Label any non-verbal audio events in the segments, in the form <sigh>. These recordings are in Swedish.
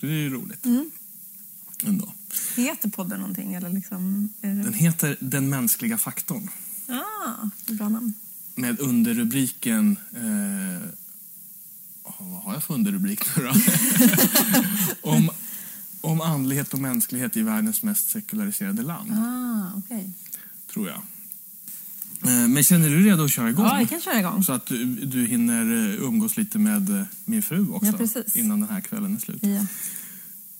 Det är ju roligt. Mm. Ändå. Heter podden någonting? Eller liksom, det... Den heter Den mänskliga faktorn. Ah, bra namn. Med underrubriken... Eh, vad har jag för underrubrik nu då? <laughs> om, om andlighet och mänsklighet i världens mest sekulariserade land, Ah, okej. tror jag. Eh, men känner du dig redo att köra igång? Ja, vi kan köra igång. Så att du, du hinner eh, umgås lite med eh, min fru också Ja, innan den här kvällen är slut. Ja.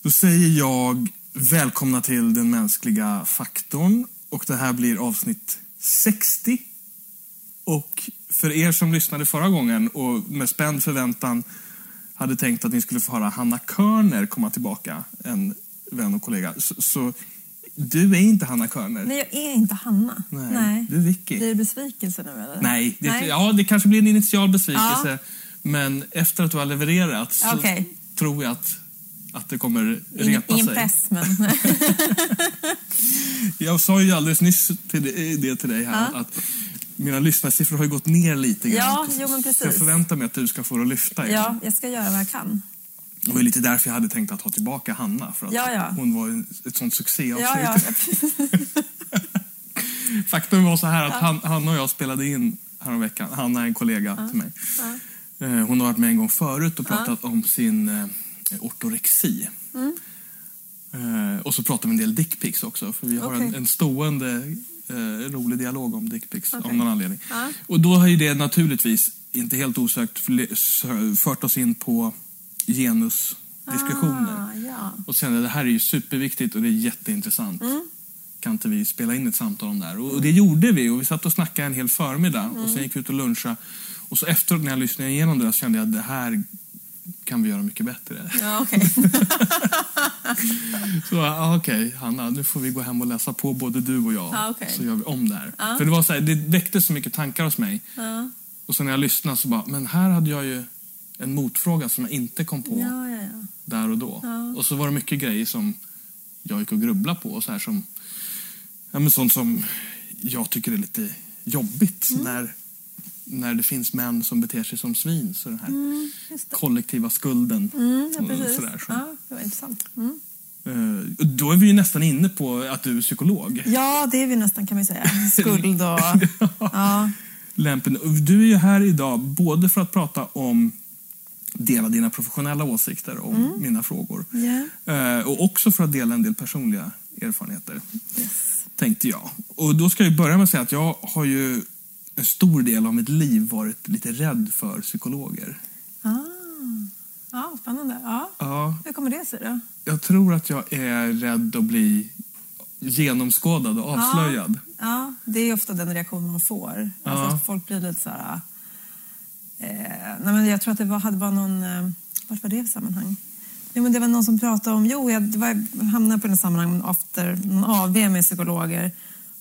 Då säger jag välkomna till den mänskliga faktorn. Och det här blir avsnitt 60. Och för er som lyssnade förra gången och med spänd förväntan hade tänkt att ni skulle få höra Hanna Körner komma tillbaka, en vän och kollega. Så, så du är inte Hanna Körner. Nej, jag är inte Hanna. Nej, du är Vicky. Blir det besvikelse nu eller? Nej, det, Nej. Ja, det kanske blir en initial besvikelse. Men efter att du har levererat så Okej. tror jag att, att det kommer repa ingen sig. press, men... <laughs> Jag sa ju alldeles nyss till det, det till dig här Ja. att mina lyssnarsiffror har ju gått ner lite grann. Ja, jo, men precis. Jag förväntar mig att du ska få det att lyfta igen. ja, jag ska göra vad jag kan. Det var lite därför jag hade tänkt att ha tillbaka Hanna. För att Ja, ja. hon var en- ett sånt succéavslut. Ja. <laughs> Faktum var så här att Han, Hanna och jag spelade in häromveckan. Hanna är en kollega till mig. Eh, Hon har varit med en gång förut och pratat om sin eh, ortorexi. Mm. Eh, och så pratar vi en del dickpics också. För vi har en, Okej. en stående eh, rolig dialog om dickpics Okej. av någon anledning. Ja. Och då har ju det naturligtvis, inte helt osökt, fört oss in på genusdiskussioner. Ah, ja. Och sen det här är ju superviktigt och det är jätteintressant. Mm. Kan inte vi spela in ett samtal om det här? Och och det gjorde vi och vi satt och snackade en hel förmiddag och Mm. sen gick vi ut och lunchade. Och så efteråt när jag lyssnade igenom det där så kände jag att det här kan vi göra mycket bättre. Ja, okej. <laughs> Så okej, Hanna, nu får vi gå hem och läsa på både du och jag. Ja, okej. Så gör vi om det här. Ja. För det var så här, det väckte så mycket tankar hos mig. Ja. Och så när jag lyssnade så bara, men här hade jag ju en motfråga som jag inte kom på Ja, ja, ja. där och då. Ja. Och så var det mycket grejer som jag gick och grubblade på. Och så här som, ja, men sånt som jag tycker är lite jobbigt. Mm. När, när det finns män som beter sig som svin. Så den här Mm, kollektiva skulden. Mm, ja, precis. så. Ja, det var intressant. Mm. Eh, Då är vi ju nästan inne på att du är psykolog. Ja, det är vi nästan kan man säga. <laughs> Skuld och... Ja. Lämpen. Du är ju här idag både för att prata om dela dina professionella åsikter om Mm. mina frågor. Ja. Eh, Och också för att dela en del personliga erfarenheter. Yes. tänkte jag. Och då ska jag börja med att säga att jag har ju en stor del av mitt liv varit lite rädd för psykologer. Ah. Ja, spännande. Ja. Ja, Hur kommer det sig då? jag tror att jag är rädd att bli genomskådad och avslöjad. Ja, det är ofta den reaktion man får. Alltså Ja. att folk blir lite så här... Eh, nej men jag tror att det var, hade var någon... Eh, vart var det för sammanhang? Jo, men det var någon som pratade om... Jo, jag, det var, jag hamnade på den sammanhang efter någon AV med psykologer.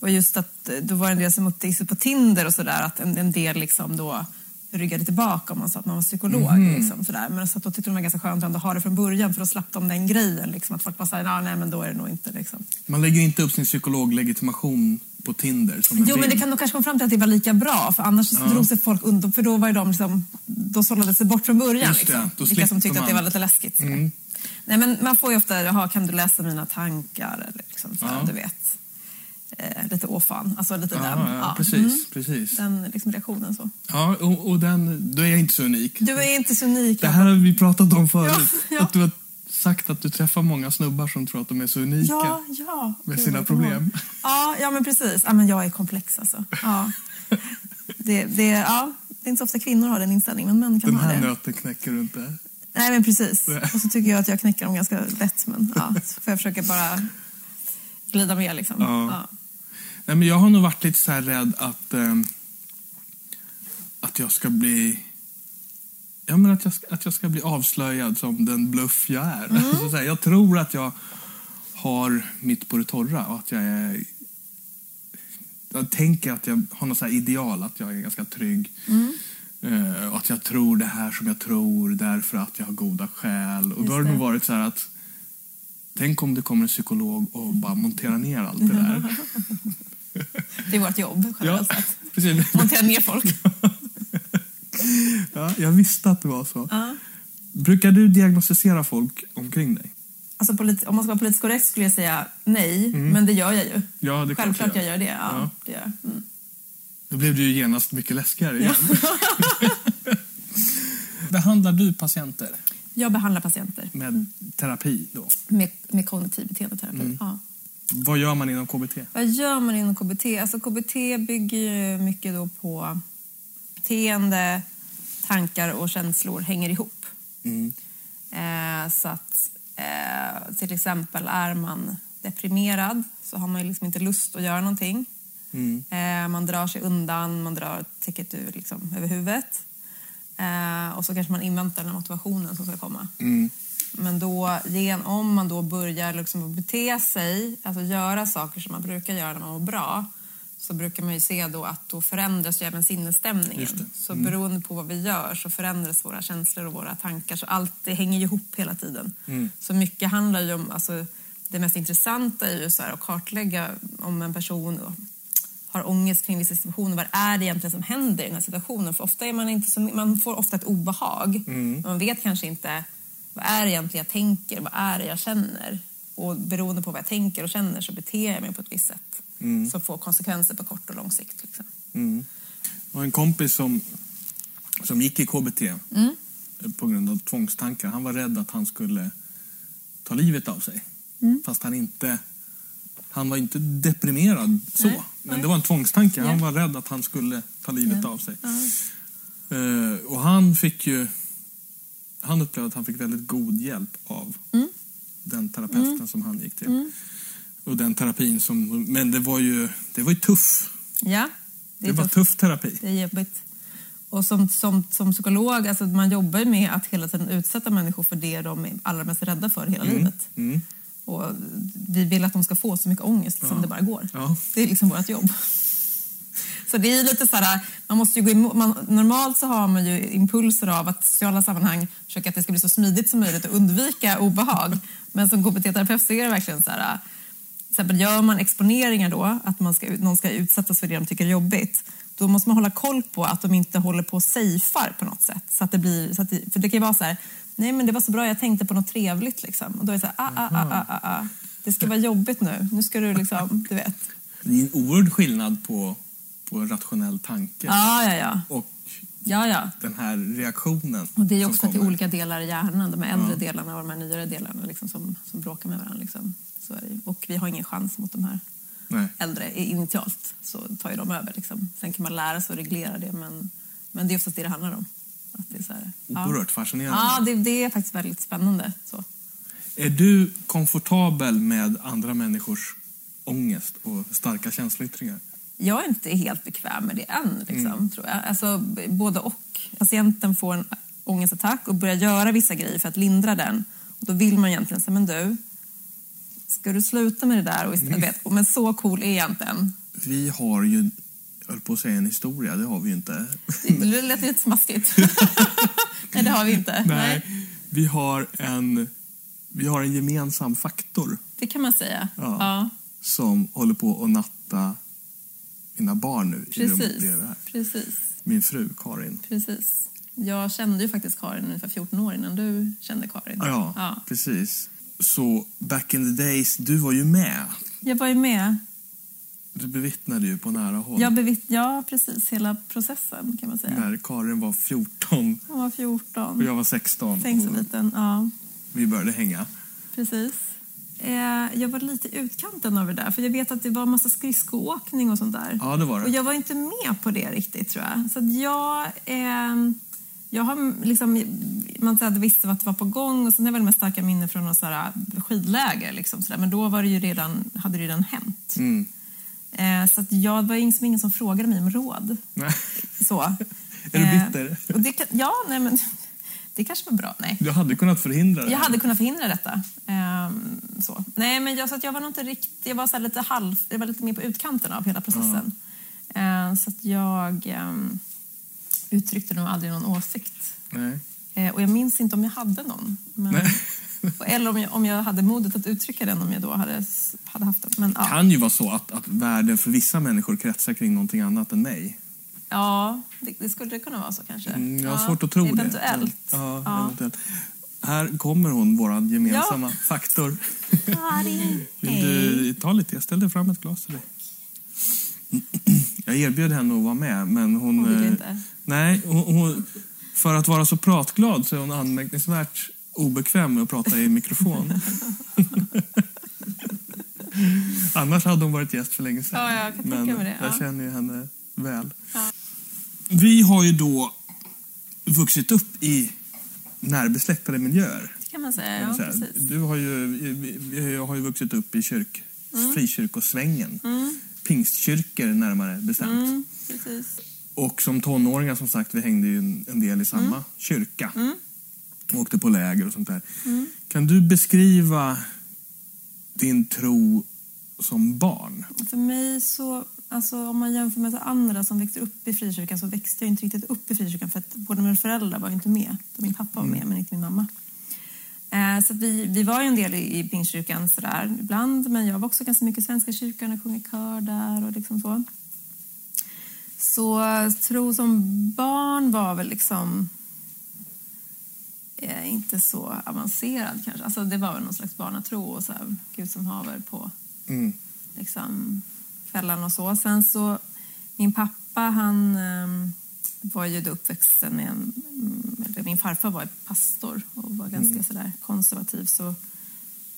Och just att eh, då var det en del som upptäckte på Tinder och sådär att en, en del liksom då ryggade tillbaka om man sa att man var psykolog. Liksom, sådär. Men så att då tyckte de det var ganska skönt att ha det från början för då slapp de den grejen. Liksom, att folk bara säger nej men då är det nog inte. Liksom. Man lägger inte upp sin psykologlegitimation på Tinder som en Jo, men det kan nog kanske komma fram till att det var lika bra. För annars drog sig folk undan. För då var ju de liksom, då sållade sig bort från början. Just det, Liksom. Vilka som tyckte att det man. var lite läskigt. Mm. Nej, men man får ju ofta, jaha, kan du läsa mina tankar? Eller liksom, så Ja. du vet. Eh, lite åfan. Alltså lite Ja, den. ja, ja. precis. Mm. precis. Den liksom, reaktionen så. Ja, och, och den, då är jag inte så unik. Du är inte så unik. Det här har vi pratat om förut. Ja, ja. Att du har sagt att du träffar många snubbar som tror att de är så unika. Ja, ja. Med Gud, sina problem. Ja, ja, men precis. Ja, men jag är komplex alltså. Ja. Det, det, ja, det är inte så ofta kvinnor har den inställningen, men män kan Den ha här det. nöten knäcker du inte. Nej, men precis. Och så tycker jag att jag knäcker dem ganska lätt. Men ja, så får jag försöka bara glida med liksom. Ja. Ja. Nej, men jag har nog varit lite så här rädd att, ehm, att jag ska bli... Ja, men att, jag ska, att jag ska bli avslöjad som den bluff jag är. Mm. Så här, jag tror att jag har mitt på det torra och att jag är... Jag tänker att jag har något så ideal, att jag är ganska trygg. Mm. Eh, och att jag tror det här som jag tror därför att jag har goda skäl. Och Just då har det nog varit så här att Tänk om det kommer en psykolog och bara monterar ner allt det där. <laughs> Det är vårt jobb, Ja, generellt sett. precis. Montera ner folk. <laughs> <laughs> Ja, jag visste att det var så. Ja. Brukar du diagnostisera folk omkring dig? Alltså, om man ska vara politiskt korrekt skulle jag säga nej, men det gör jag ju. Ja, det Självklart du jag gör det. Ja, Ja. Det gör. jag. Mm. Då blev du ju genast mycket läskigare igen. <laughs> Behandlar du patienter Jag behandlar patienter med terapi då? med, med kognitiv beteendeterapi. Mm. Ja. Vad gör man inom KBT? Vad gör man inom KBT? Alltså KBT bygger ju mycket då på beteende, tankar och känslor hänger ihop. Mm. Eh, så att eh, till exempel är man deprimerad så har man liksom inte lust att göra någonting. Mm. Eh, man drar sig undan, man drar täcket ur, liksom, över huvudet. Eh, och så kanske man inväntar den motivationen som ska komma. Mm. Men då, gen- om man då börjar liksom bete sig, alltså göra saker som man brukar göra när man mår bra, så brukar man ju se då att då förändras ju även sinnesstämningen. Det. Så beroende på vad vi gör så förändras våra känslor och våra tankar. Så allt det hänger ju ihop hela tiden. Så mycket handlar ju om, alltså, det mest intressanta är ju så här, att kartlägga om en person har ångest kring vissa situationer. Vad är det egentligen som händer i den här situationen? För ofta är man inte så, man får ofta ett obehag. Men man vet kanske inte vad är det egentligen jag tänker? Vad är det jag känner? Och beroende på vad jag tänker och känner så beter jag mig på ett visst sätt. Som får konsekvenser på kort och lång sikt. Liksom. Mm. Har en kompis som, som gick i KBT Mm. på grund av tvångstankar. Han var rädd att han skulle ta livet av sig. Mm. Fast han inte... Han var inte deprimerad så. Nej, men nej. det var en tvångstanke. Han var rädd att han skulle ta livet Ja. av sig. Ja. Eh, och han fick ju... Han upplevde att han fick väldigt god hjälp av Mm. den terapeuten som han gick till. Och den terapin som... Men det var ju, det var ju tuff. Ja, Det, är var tufft. tuff terapi. Det är jobbigt. Och som, som, som psykolog, alltså man jobbar ju med att hela tiden utsätta människor för det de är allra mest rädda för hela livet. Mm. Och vi vill att de ska få så mycket ångest som Ja. det bara går. Ja. Det är liksom vårt jobb. Så det är lite så här, man måste ju gå emot, man, normalt så har man ju impulser av att i sociala sammanhang försöka att det ska bli så smidigt som möjligt och undvika obehag. Men som KBT-terapeut så är det verkligen så här, exempel gör man exponeringar då, att man ska, någon ska utsättas för det de tycker är jobbigt, då måste man hålla koll på att de inte håller på och safear på något sätt. Så att det blir, så att det, för det kan ju vara så här, nej men det var så bra, jag tänkte på något trevligt liksom. Och då är det så här, ah, ah, ah, ah, ah, ah. det ska vara jobbigt nu, nu ska du liksom, du vet. Det är en oerhörd skillnad på, på en rationell tanke Ja, ja, ja. och ja, ja. den här reaktionen Och det är också att det är olika delar i hjärnan, de här äldre Ja. delarna och de här nyare delarna liksom, som, som bråkar med varandra. Liksom. Så är det. Och vi har ingen chans mot de här Nej. äldre initialt, så tar ju de över. Liksom. Sen kan man lära sig att reglera det, men, men det är oftast det det handlar om. Att det är så här, ja. Oerhört fascinerande. Ja, det, det är faktiskt väldigt spännande. Så. Är du komfortabel med andra människors ångest och starka känsloyttringar? Jag är inte helt bekväm med det än, liksom, Mm. tror jag. Alltså, både och. Patienten får en ångestattack och börjar göra vissa grejer för att lindra den. Och då vill man egentligen säga, men du, ska du sluta med det där? Och istället, Mm. vet, men så cool är jag inte än. Vi har ju, jag höll på att säga en historia, det har vi ju inte. Det lät lite smaskigt. <laughs> Nej, det har vi inte. Nej. Vi har en, vi har en gemensam faktor Det kan man säga. Ja. Ja, som håller på att natta mina barn nu precis. precis. Min fru Karin. Precis. Jag kände ju faktiskt Karin ungefär 14 år innan du kände Karin. Ja, Ja. precis. Så back in the days, du var ju med. Jag var ju med. Du bevittnade ju på nära håll Jag bevitt, ja, precis. Hela processen kan man säga. när Karin var 14 Jag var och 14. jag var 16 Tänk så och liten. Ja, vi började hänga. precis. Eh, jag var lite i utkanten av det där. För jag vet att det var massa skridskoåkning och sånt där. Ja, det var Och det. jag var inte med på det riktigt tror jag. Så att jag... Eh, jag har liksom... Man att jag visste vad det var på gång och sen är väl med starka minnen från något sådär skidläger. Liksom, sådär. Men då var det ju redan, hade det redan hänt. Mm. Eh, så att jag det var liksom ingen som frågade mig om råd. Nej. Så. <laughs> Är du Eh, bitter? och det, kan- ja, nej men... Det kanske var bra. Nej. Du hade kunnat förhindra det. Jag hade kunnat förhindra detta. Ehm, så. Nej, men jag, så att jag var nog inte riktigt... Jag var, så lite halv, jag var lite mer på utkanten av hela processen. Ehm, så att jag ehm, uttryckte nog aldrig någon åsikt. Nej. Eh, och jag minns inte om jag hade någon. Men, Nej. <laughs> eller om jag, om jag hade modet att uttrycka den om jag då hade, hade haft den. Men, Det ja. kan ju vara så att, att världen för vissa människor kretsar kring någonting annat än mig. Ja, det, det skulle det kunna vara så kanske. Mm, jag har ja, svårt att tro eventuellt. det. Ja, Ja. eventuellt. här kommer hon, vår gemensamma faktor. Karin, <laughs> Vill du ta lite? Jag ställde fram ett glas till dig. Jag erbjöd henne att vara med, men hon... Hon ville eh, inte. Nej, hon, hon, för att vara så pratglad så är hon anmärkningsvärt obekväm med att prata i mikrofon. <laughs> Annars hade hon varit gäst för länge sedan. Ja, jag kan tänka mig det, jag ja. känner ju henne väl. Ja. Vi har ju då vuxit upp i närbesläktade miljöer. Det kan man säga. kan man Ja, säga. precis. Du har ju, vi har ju vuxit upp i kyrk, frikyrkosvängen. Mm. Pingstkyrkor närmare bestämt. Mm, precis. Och som tonåringar som sagt, vi hängde ju en, del i samma Mm. kyrka. Åkte på läger och sånt där. Kan du beskriva din tro som barn? För mig så, alltså om man jämför med andra som växte upp i frikyrkan så växte jag inte riktigt upp i frikyrkan för att båda mina föräldrar var inte med. Min pappa var med men inte min mamma. Eh, så vi, vi var ju en del i, i pingstkyrkan sådär ibland men jag var också ganska mycket i Svenska kyrkan och sjöng i kör där och liksom så. Så tro som barn var väl liksom eh, inte så avancerad kanske. Alltså det var väl någon slags barnatro och så här, Gud som haver på Mm. liksom, kvällarna och så. Sen så, min pappa han ehm, var ju då uppvuxen i en, mm, eller min farfar var pastor och var ganska sådär konservativ så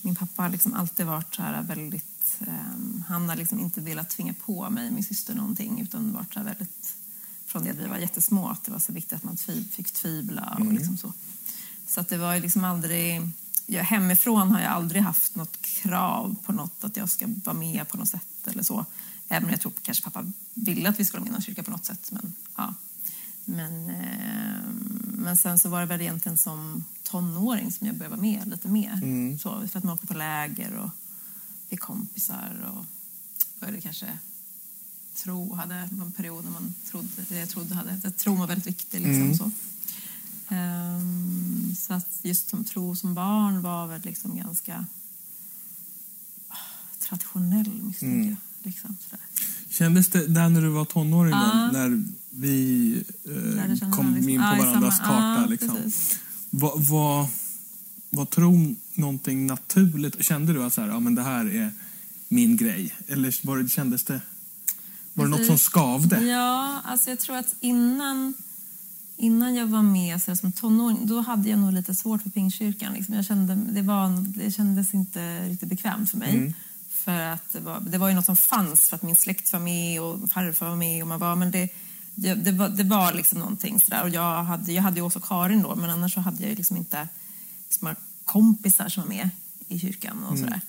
min pappa har liksom alltid varit så här väldigt, ehm, han har liksom inte velat tvinga på mig min syster någonting utan varit så här väldigt, från det att vi var jättesmå att det var så viktigt att man tvi, fick tvivla och liksom så. Så att det var ju liksom aldrig... Jag, hemifrån har jag aldrig haft något krav på något att jag ska vara med på något sätt eller så. Även om jag tror kanske pappa ville att vi skulle vara med i någon kyrka på något sätt. Men, ja. men, eh, men sen så var det väl egentligen som tonåring som jag började vara med lite mer. Så, för att man åkte på läger och fick kompisar och började kanske tro, hade en period när man trodde, det jag trodde hade, att tron var väldigt viktig. Liksom, så. Ehm, så att just som tro som barn var väl liksom ganska ah, traditionell misstänker Mm. jag. Liksom. Kändes det där när du var tonåring, Ja. då, när vi eh, kom liksom. in på i varandras samma- karta? ja, liksom. Var, var, var tron någonting naturligt? Kände du att så här, ja, men det här är min grej? Eller var det, kändes det... Var det något som skavde? Ja, alltså jag tror att innan, innan jag var med så här, som tonåring, då hade jag nog lite svårt för Pingstkyrkan. Liksom. Jag kände, det, var, det kändes inte riktigt bekvämt för mig. Mm. För att det var, det var ju något som fanns för att min släkt var med och farfar var med och man var, men det, det, det var, det var liksom någonting sådär. Och jag hade, jag hade ju också Karin då, men annars så hade jag ju liksom inte liksom, kompisar som var med i kyrkan och sådär.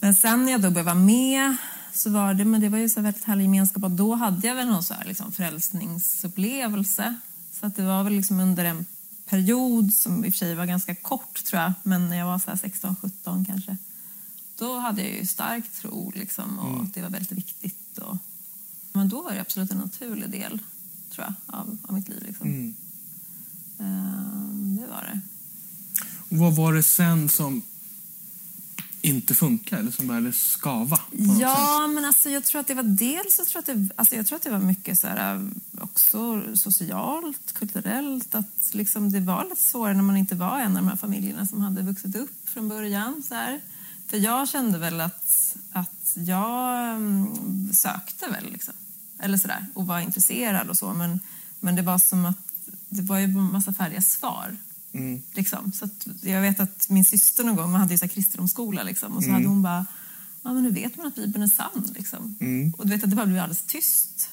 Men sen när jag då började vara med så var det, men det var ju så väldigt härlig gemenskap och då hade jag väl någon så här liksom frälsningsupplevelse. Så att det var väl liksom under en period som i och för sig var ganska kort tror jag, men när jag var så här 16-17 kanske. Då hade jag ju stark tro liksom och det var väldigt viktigt. Och, men då var det absolut en naturlig del, tror jag, av, av mitt liv. Liksom. Mm. Ehm, det var det. Och vad var det sen som inte funkade, eller som började skava? Ja, men alltså jag tror att det var dels så tror jag att det, alltså jag tror att det var mycket så här, äh, också socialt, kulturellt. Att liksom det var lite svårare när man inte var en av de här familjerna som hade vuxit upp från början. Så här. För jag kände väl att, att jag mm, sökte väl liksom. Eller sådär, och var intresserad och så. Men, men det var som att det var ju en massa färdiga svar. Mm. Liksom. Så jag vet att min syster någon gång, man hade ju så här kristendomsskola liksom, och så hade hon bara, ja men hur vet man att Bibeln är sann? Liksom. Mm. Och du vet att det bara blev alldeles tyst.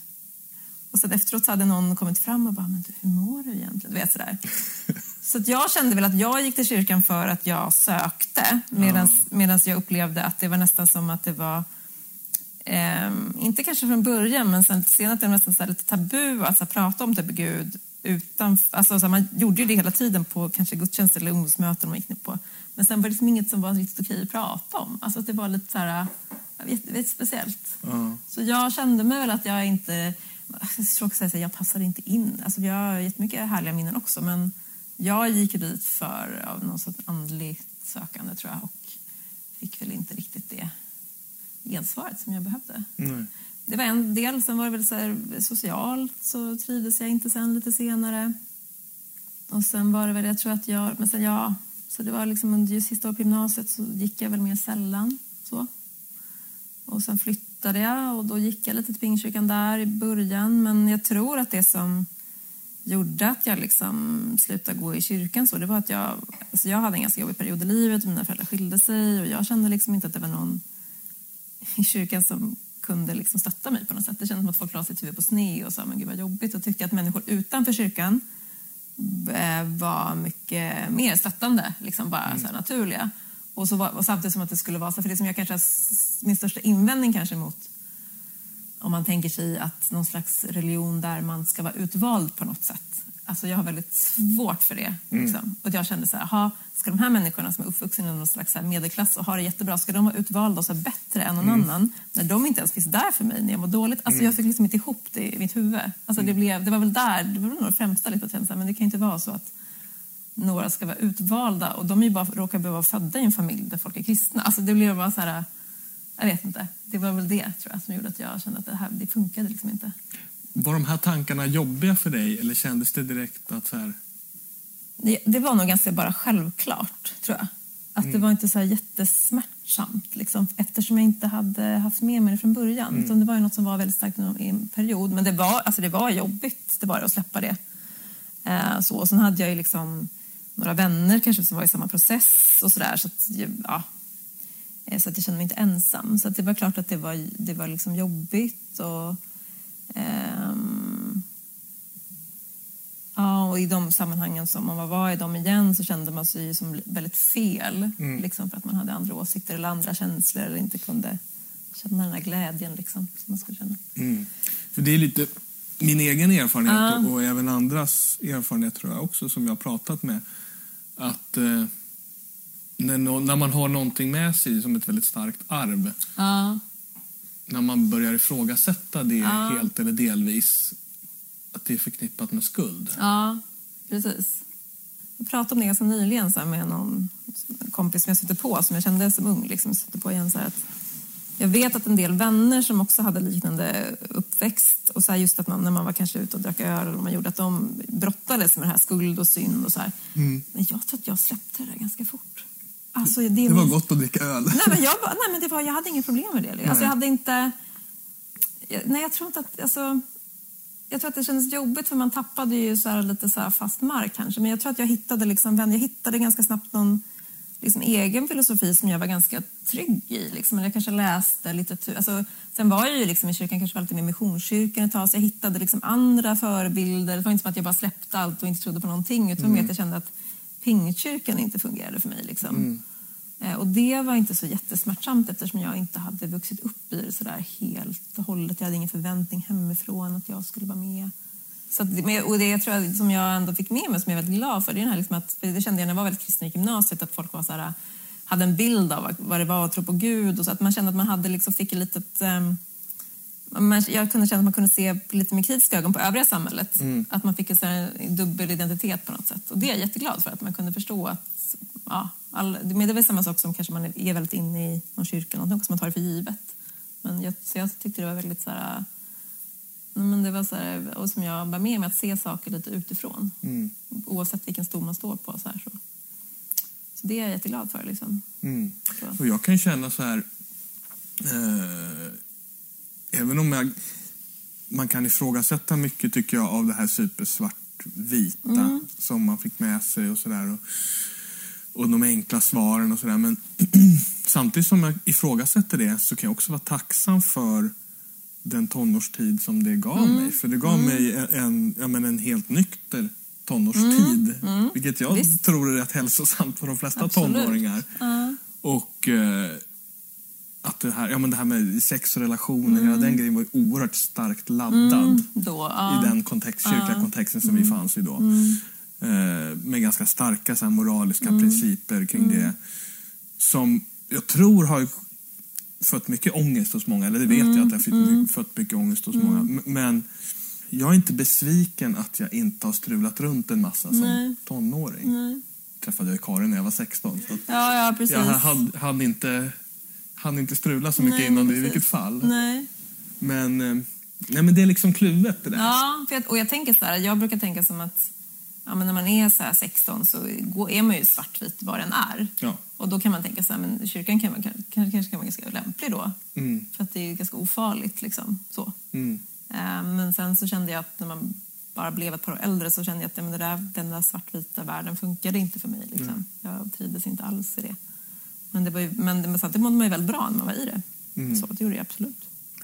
Och så att efteråt så hade någon kommit fram och bara, men du, hur mår du egentligen? Du vet sådär. <laughs> Så jag kände väl att jag gick till kyrkan för att jag sökte medan jag upplevde att det var nästan som att det var Ehm, inte kanske från början, men sen senare att det var nästan så lite tabu att så här, prata om typ Gud utan, alltså, så här, man gjorde ju det hela tiden på kanske gudstjänster eller ungdomsmöten man gick ner på. Men sen var det liksom inget som var riktigt okej att prata om. Alltså det var lite så här, vet, vet, speciellt. Ja. Så jag kände mig väl att jag inte, jag säga jag passade inte in. Alltså jag har jättemycket härliga minnen också, men jag gick dit för av någon sorts andligt sökande tror jag och fick väl inte riktigt det gensvaret som jag behövde. Nej. Det var en del, sen var det väl så här, socialt så trivdes jag inte sen lite senare. Och sen var det väl, jag tror att jag, men sen ja, så det var liksom under just sista året på gymnasiet så gick jag väl mer sällan så. Och sen flyttade jag och då gick jag lite till Pingstkyrkan där i början. Men jag tror att det som gjorde att jag liksom slutade gå i kyrkan så, det var att jag, alltså jag hade en ganska jobbig period i livet. Mina föräldrar skilde sig och jag kände liksom inte att det var någon i kyrkan som kunde liksom stötta mig på något sätt. Det kändes som att folk la sitt huvud på sned och sa men gud vad jobbigt och tyckte att människor utanför kyrkan eh, var mycket mer stöttande, liksom bara så här naturliga. Och, så var, och samtidigt som att det skulle vara så, för det som jag kanske har, min största invändning kanske mot om man tänker sig att någon slags religion där man ska vara utvald på något sätt. Alltså jag har väldigt svårt för det. Liksom. Och jag kände så här, aha, ska de här människorna som är uppvuxna i någon slags medelklass och har det jättebra, ska de vara utvalda och så bättre än någon annan? När de inte ens finns där för mig när jag mår dåligt. Alltså jag fick liksom inte ihop det i mitt huvud. Alltså det, blev, det var väl där, det var nog det främsta lite att känna men det kan inte vara så att några ska vara utvalda och de är ju bara, råkar bara vara födda i en familj där folk är kristna. Alltså det blev bara så här, jag vet inte. Det var väl det tror jag som gjorde att jag kände att det här det funkade liksom inte. Var de här tankarna jobbiga för dig eller kändes det direkt att så här... Det, det var nog ganska bara självklart, tror jag. Att det var inte så här jättesmärtsamt, liksom, eftersom jag inte hade haft med mig det från början. Utan det var ju något som var väldigt starkt i en period. Men det var, alltså det var jobbigt det var att släppa det. Eh, så. Och sen hade jag ju liksom några vänner kanske som var i samma process och sådär. Så att, ja, Eh, så att jag kände mig inte ensam. Så att det var klart att det var, det var liksom jobbigt. Och, ehm, ja, och i de sammanhangen som man var i dem igen så kände man sig som väldigt fel. Liksom för att man hade andra åsikter eller andra känslor eller inte kunde känna den här glädjen liksom, som man skulle känna. Mm. För det är lite min egen erfarenhet och, och även andras erfarenhet tror jag också som jag har pratat med. Att eh, när, nå- när man har någonting med sig som ett väldigt starkt arv, Ja. När man börjar ifrågasätta det helt eller delvis, att det är förknippat med skuld. Ja, precis. Jag pratade om det ganska nyligen så med någon kompis som jag stötte på, som jag kände som ung. Liksom, på igen, så att jag vet att en del vänner som också hade liknande uppväxt och så just att man, när man var kanske ute och drack öl eller man gjorde, att de brottades med det här skuld och synd och så här. Men jag tror att jag släppte det där ganska fort. Alltså, det, Mm. Det var gott att dricka öl. Nej, men jag, nej, men det var, jag hade inget problem med det. Alltså, Nej. jag hade inte... jag- Nej, jag tror inte att... Alltså, jag tror att det kändes jobbigt för man tappade ju så här lite så här fast mark kanske. Men jag tror att jag hittade, liksom, jag hittade ganska snabbt någon liksom, egen filosofi som jag var ganska trygg i. Liksom. Eller jag kanske läste litteratur. Alltså, sen var jag ju liksom i kyrkan, kanske var lite med Missionskyrkan ett tag, så jag hittade liksom andra förebilder. Det var inte som att jag bara släppte allt och inte trodde på någonting. Utan mer att jag kände att Pingstkyrkan inte fungerade för mig. Liksom. Eh, Och det var inte så jättesmärtsamt eftersom jag inte hade vuxit upp i det sådär helt och hållet. Jag hade ingen förväntning hemifrån att jag skulle vara med. Så att, och det jag tror jag, som jag ändå fick med mig, som jag är väldigt glad för, det är den här liksom att, det kände jag när jag var väldigt kristen i gymnasiet, att folk var så här, hade en bild av vad det var att tro på Gud. Och så att man kände att man hade liksom, fick ett litet... ehm, man, jag kunde känna att man kunde se lite med kritiska ögon på övriga samhället. Att man fick en dubbel identitet på något sätt. Och det är jag jätteglad för, att man kunde förstå att... Ja, all, men det är väl samma sak som kanske man är väldigt inne i någon kyrka, någonting som man tar det för givet. Men jag, så jag tyckte det var väldigt så här... Men det var så här, och som jag var med mig, att se saker lite utifrån. Oavsett vilken stol man står på. Så, här, så. så det är jag jätteglad för. Liksom. Mm. Och jag kan känna så här... Eh, även om jag, man kan ifrågasätta mycket tycker jag av det här supersvart-vita som man fick med sig och sådär. Och, och de enkla svaren och sådär. Men <clears throat> samtidigt som jag ifrågasätter det så kan jag också vara tacksam för den tonårstid som det gav mig. För det gav mig en, en, ja, men en helt nykter tonårstid. Vilket jag Visst. tror är rätt hälsosamt för de flesta Absolut. tonåringar. Ja. Och eh, att det här, ja, men det här med sex och relationer, hela den grejen var ju oerhört starkt laddad Då, ja. i den kontext, kyrkliga kontexten som vi fanns i då. Eh, med ganska starka så här, moraliska principer kring det. Som jag tror har fött mycket ångest hos många, eller det vet jag att det har fött, fött mycket ångest hos många. Men jag är inte besviken att jag inte har strulat runt en massa som Nej. tonåring. Nej. Träffade jag Karin när jag var 16. Så Ja, ja, precis. jag hade, hade inte, hade inte strula så mycket Nej, innan det i vilket fall. Nej. Men, eh, nej, men det är liksom kluvet det där. Ja, jag, och jag tänker så här, jag brukar tänka som att ja, men när man är så här 16 så är man ju svartvit vad den är. Ja. Och då kan man tänka så här, men kyrkan kan, vara- kanske, kanske kan vara ganska lämplig då. Mm. För att det är ganska ofarligt liksom. Så. Mm. Eh, Men sen så kände jag att när man bara blev ett par år äldre så kände jag att men det där, den där svartvita världen funkade inte för mig. Liksom. Jag trivdes inte alls i det. Men, det var ju, men, men samtidigt mådde man ju väldigt bra när man var i det. Så det gjorde jag absolut.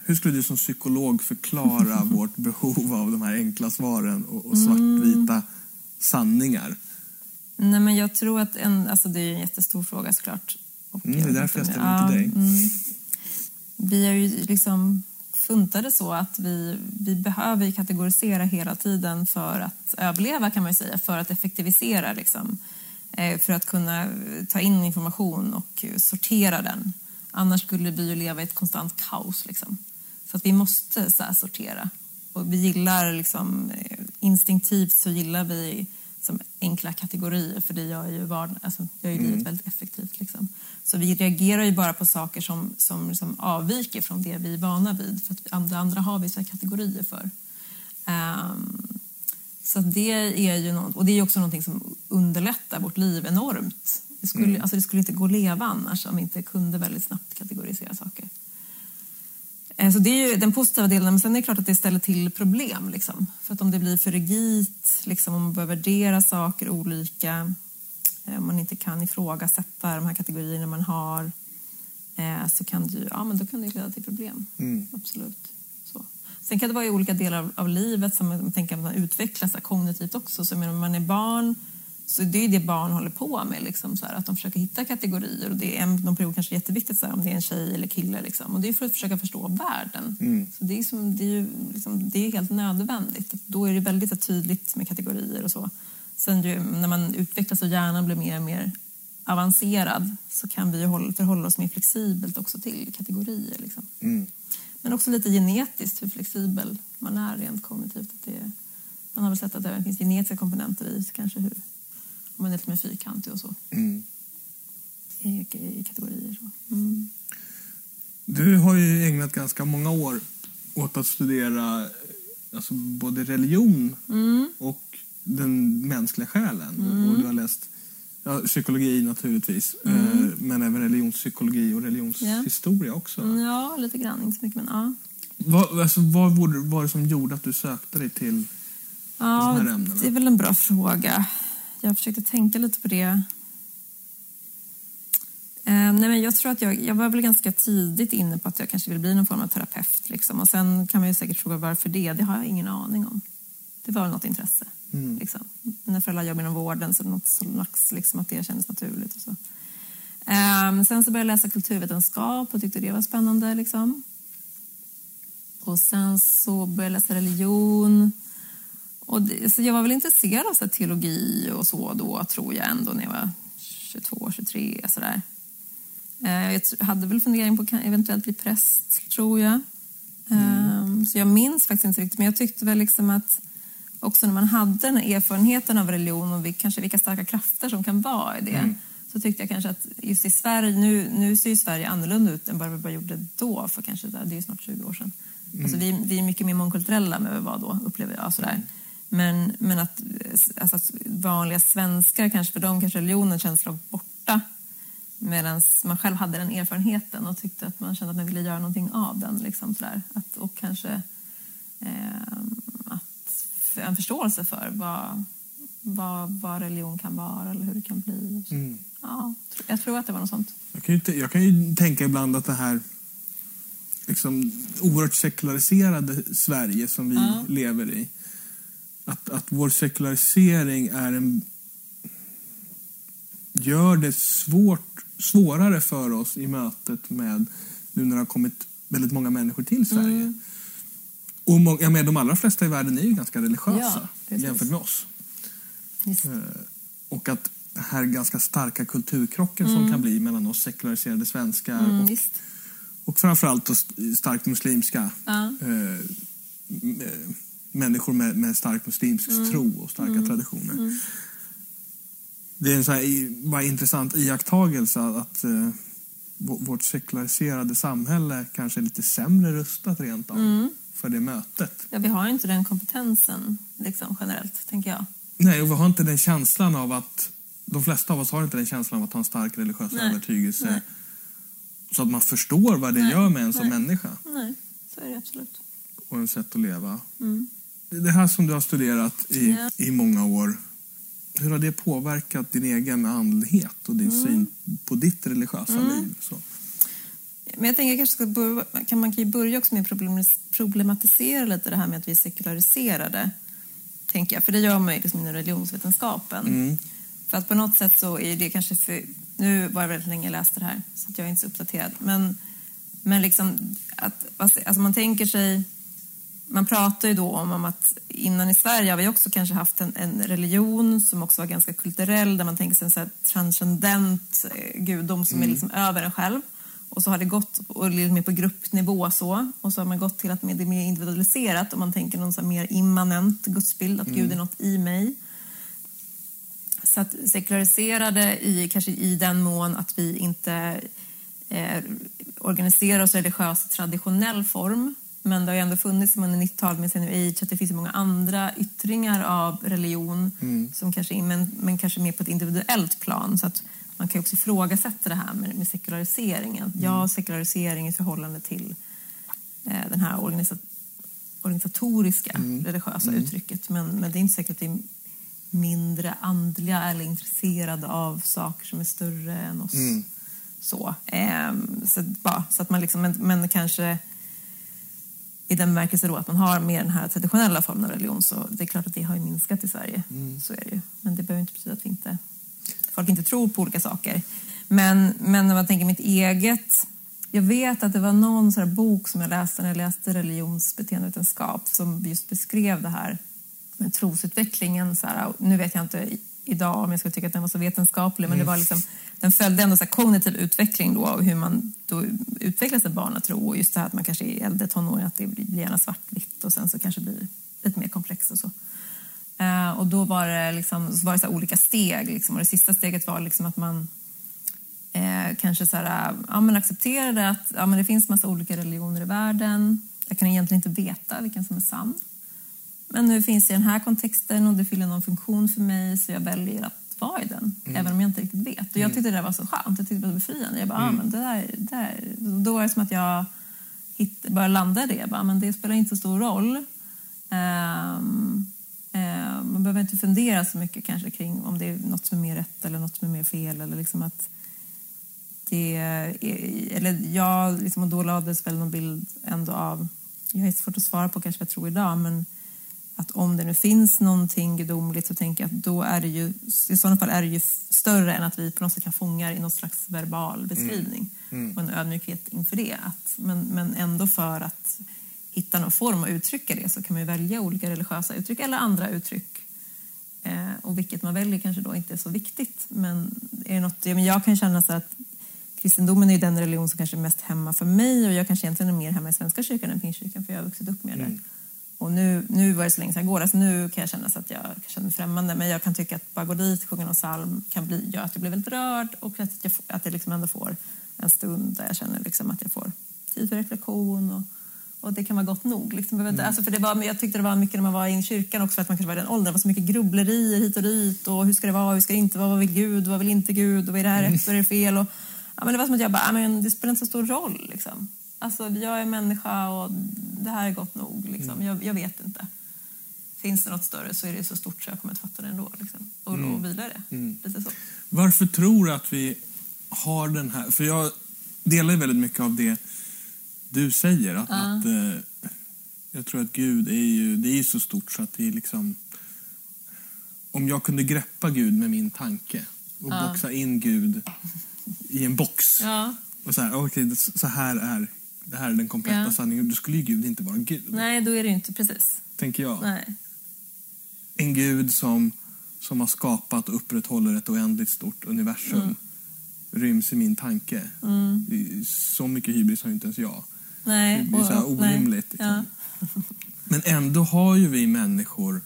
Hur skulle du som psykolog förklara <laughs> vårt behov av de här enkla svaren och, och svartvita sanningar? Nej, men jag tror att en, alltså det är en jättestor fråga såklart. Och Mm, det är därför jag ställer den till dig. mm. Vi är ju liksom funtade så att vi, vi behöver kategorisera hela tiden för att överleva kan man ju säga, för att effektivisera liksom. Eh, För att kunna ta in information och sortera den. Annars skulle vi ju leva i ett konstant kaos liksom. Så att vi måste så sortera. Och vi gillar liksom, eh, instinktivt så gillar vi som enkla kategorier för det gör ju, vardag, alltså, gör ju livet väldigt effektivt. Liksom. Så vi reagerar ju bara på saker som, som liksom avviker från det vi är vana vid. För att andra, andra har vi så kategorier för. Ehm, så det är ju något, och det är också någonting som underlättar vårt liv enormt. Det skulle, alltså det skulle inte gå att leva annars om vi inte kunde väldigt snabbt kategorisera saker. Eh, Så det är ju den positiva delen, men sen är det klart att det ställer till problem. Liksom. För att om det blir för rigitt, liksom, om man börjar värdera saker olika, eh, om man inte kan ifrågasätta de här kategorierna man har, eh, så kan det ju, ja, men då kan det leda till problem. Mm. Absolut. Sen kan det vara i olika delar av, av livet som man tänker att man utvecklas kognitivt också. Så om man är barn, så det är ju det barn håller på med. Liksom, så här, att de försöker hitta kategorier. Och det är en någon period kanske jätteviktigt så här, om det är en tjej eller kille. Liksom. Och det är för att försöka förstå världen. Så det är, som, det är ju liksom, det är helt nödvändigt. Då är det väldigt så tydligt med kategorier och så. Sen ju, när man utvecklas och hjärnan blir mer och mer avancerad så kan vi ju hålla, förhålla oss mer flexibelt också till kategorier. Liksom. Mm. Men också lite genetiskt hur flexibel man är rent kognitivt. Att det, man har väl sett att det finns genetiska komponenter i kanske hur om man är lite mer fyrkantig och så Mm. i, i kategorier. Så. Mm. Du har ju ägnat ganska många år åt att studera alltså, både religion Mm. och den mänskliga själen. Och du har läst ja, psykologi naturligtvis, eh, men även religionspsykologi och religionshistoria också. Mm, Ja, lite grann. Inte så mycket, men ja. Vad, alltså, vad var det- som gjorde att du sökte dig till de Ja, här ämnena? det är väl en bra fråga. Jag försökte tänka lite på det. Eh, nej men jag tror att jag, jag var väl ganska tidigt inne på att jag kanske vill bli någon form av terapeut. Liksom. Och sen kan man ju säkert fråga varför det. Det har jag ingen aning om. Det var något intresse. Mm. Liksom. Mina föräldrar jobbar inom vården så något slags liksom, att det kändes naturligt. Och så. Eh, sen så började jag läsa kulturvetenskap och tyckte det var spännande. Liksom. Och sen så började jag läsa religion. Och det, så jag var väl intresserad av så här, teologi och så då, tror jag ändå, när jag var 22, 23. Sådär. Eh, Jag hade väl fundering på att eventuellt bli präst, tror jag. Eh, Så jag minns faktiskt inte riktigt, men jag tyckte väl liksom att också när man hade den här erfarenheten av religion och vi, kanske vilka starka krafter som kan vara i det, så tyckte jag kanske att just i Sverige, nu, nu ser ju Sverige annorlunda ut än vad vi bara gjorde då, för kanske, det är ju snart 20 år sedan. Alltså vi, vi är mycket mer mångkulturella än vad vi var då, upplever jag. Sådär. Men, men att, alltså, att vanliga svenskar, kanske för dem kanske religionen känns långt borta. Medan man själv hade den erfarenheten och tyckte att man kände att man ville göra någonting av den. Liksom, sådär. Att, och kanske eh, en förståelse för vad, vad, vad religion kan vara eller hur det kan bli. Mm. Ja, jag tror att det var något sånt. Jag kan, ju, jag kan ju tänka ibland att det här liksom, oerhört sekulariserade Sverige som vi Ja. lever i, att, att vår sekularisering är en, gör det svårt, svårare för oss i mötet med, nu när det har kommit väldigt många människor till Sverige. Mm. Och må, jag menar, de allra flesta i världen är ju ganska religiösa Ja, jämfört med oss. Visst. Eh, Och att den här ganska starka kulturkrocken som kan bli mellan oss sekulariserade svenskar Mm, och, visst. och framförallt starkt muslimska Ja. eh, eh, människor med, med stark muslimsk Mm. tro och starka traditioner. Det är en så här, bara intressant iakttagelse att eh, vårt sekulariserade samhälle kanske är lite sämre rustat rent av Mm. För det mötet. Ja, vi har ju inte den kompetensen liksom, generellt, tänker jag. Nej, och vi har inte den känslan av att... De flesta av oss har inte den känslan av att ha en stark religiös Nej. övertygelse. Nej. Så att man förstår vad det Nej. gör med en som människa Nej, så är det absolut. och en sätt att leva. Mm. Det här som du har studerat i, Ja. i många år, hur har det påverkat din egen andlighet och din Mm. syn på ditt religiösa liv? Så. Men jag tänker jag kanske ska börja, kan man kan ju börja också med problematisera lite det här med att vi är sekulariserade. Tänker jag, för det gör man ju liksom inom religionsvetenskapen. Mm. För att på något sätt så är det kanske för... Nu var det väldigt länge jag läste det här, så att jag är inte så uppdaterad. Men, men liksom att... Alltså man tänker sig... Man pratar ju då om, om att innan i Sverige har vi också kanske haft en, en religion som också var ganska kulturell där man tänker sig en så transcendent eh, gudom som är liksom över en själv. Och så har det gått och lite mer på gruppnivå så. Och så har man gått till att det är mer individualiserat och man tänker någon så mer immanent gudsbild, att Gud är något i mig. Så att sekulariserade i, kanske i den mån att vi inte eh, organiserar oss religiöst i traditionell form. Men det har ju ändå funnits som under 90-talet med New Age att det finns många andra yttringar av religion som kanske, är- men, men kanske mer på ett individuellt plan. Så att man kan också ifrågasätta det här med, med sekulariseringen. Ja, sekularisering i förhållande till eh, den här organisa organisatoriska religiösa uttrycket. Men, men det är inte säkert att det är mindre andliga eller intresserade av saker som är större än oss. Så, ehm, så, bara, så att man liksom, men, men kanske i den bemärkelsen då att man har mer den här traditionella formen av religion så det är klart att det har ju minskat i Sverige. Så är det ju. Men det behöver inte betyda att vi inte, folk inte tror på olika saker. Men, men när man tänker mitt eget... Jag vet att det var någon sån här bok som jag läste när jag läste religionsbeteendevetenskap som just beskrev det här med trosutvecklingen. Så här, nu vet jag inte idag om jag skulle tycka att den var så vetenskaplig men det var liksom, den följde ändå så kognitiv utveckling då och hur man då utvecklas en barnatro och just det här att man kanske är äldre tonåring att det blir gärna svartvitt och sen så kanske blir lite mer komplext och så. Eh, och då var det, liksom, så var det så olika steg liksom, och det sista steget var liksom att man eh, kanske så här, ja, men accepterade att ja, men det finns massa olika religioner i världen. Jag kan egentligen inte veta vilken som är sann. Men nu finns jag i den här kontexten och det fyller någon funktion för mig så jag väljer att vara i den. Även om jag inte riktigt vet. Och jag tyckte det var så skönt. Jag tyckte det var befriande. Jag bara, ah, men det där, det där. Då var det som att jag hitt, bara landade i det. Jag bara, men det spelar inte så stor roll. Man behöver inte fundera så mycket kanske kring om det är något som är mer rätt eller något som är mer fel. Eller liksom att det är, eller jag, liksom, och då lades väl någon bild ändå av, jag har svårt att svara på kanske vad jag tror idag, men att om det nu finns någonting gudomligt så tänker jag att då är det ju, i sådana fall är det ju större än att vi på något sätt kan fånga det i någon slags verbal beskrivning och en ödmjukhet inför det. Att, men, men ändå för att hitta någon form att uttrycka det så kan man ju välja olika religiösa uttryck eller andra uttryck. Eh, och vilket man väljer kanske då inte är så viktigt. Men är det något, ja, men jag kan känna så att kristendomen är den religion som kanske är mest hemma för mig och jag kanske egentligen är mer hemma i Svenska kyrkan än Pingstkyrkan för jag har vuxit upp med det. Och nu, nu var det så länge sedan igår, alltså nu kan jag känna så att jag känner mig främmande men jag kan tycka att bara gå dit, sjunga någon psalm kan bli, göra att jag blir väldigt rörd och att jag, att jag liksom ändå får en stund där jag känner liksom att jag får tid för reflektion och, och det kan vara gott nog. Liksom. Inte, alltså för det var, jag tyckte det var mycket när man var i kyrkan också för att man kanske var i den åldern, det var så mycket grubblerier hit och dit och hur ska det vara, hur ska det inte vara, vad vill Gud, vad vill inte Gud och vad är det här rätt, vad är det fel och ja, men det var som att jag bara, ja, men det spelar inte så stor roll liksom. Alltså jag är människa och det här är gott nog liksom. jag, jag vet inte. Finns det något större så är det så stort så jag kommer att fatta det ändå liksom. och, och vila det. Lite så. Varför tror du att vi har den här... För jag delar ju väldigt mycket av det du säger. Att, att, eh, jag tror att Gud är ju, det är så stort så att det är liksom... Om jag kunde greppa Gud med min tanke och boxa in Gud i en box Ja. och så här, okej, det- så här är det här är den kompletta Ja. sanningen. Då skulle ju Gud inte vara Gud, Nej, då är det inte precis. tänker jag. Nej. En Gud som, som har skapat och upprätthåller ett oändligt stort universum Mm. ryms i min tanke. Är Så mycket hybris har inte ens jag. Nej. Det blir så här orimligt. liksom. Ja. <laughs> Men ändå har ju vi människor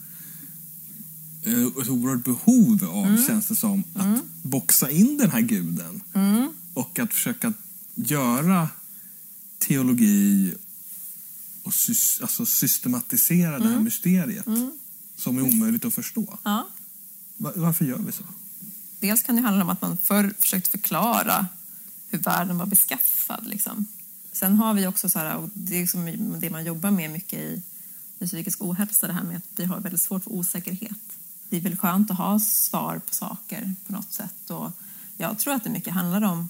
eh, ett oerhört behov av, Mm. känns det som, att boxa in den här guden. Mm. Och att försöka göra teologi och sys- alltså systematisera det Mm. här mysteriet som är omöjligt att förstå. Ja. Va- Varför gör vi så? Dels kan det handla om att man förr försökte förklara hur världen var beskaffad. Liksom. Sen har vi också, så här, och det är som det man jobbar med mycket i, i psykisk ohälsa, det här med att vi har väldigt svårt för osäkerhet. Det är väl skönt att ha svar på saker på något sätt. Och jag tror att det mycket handlar om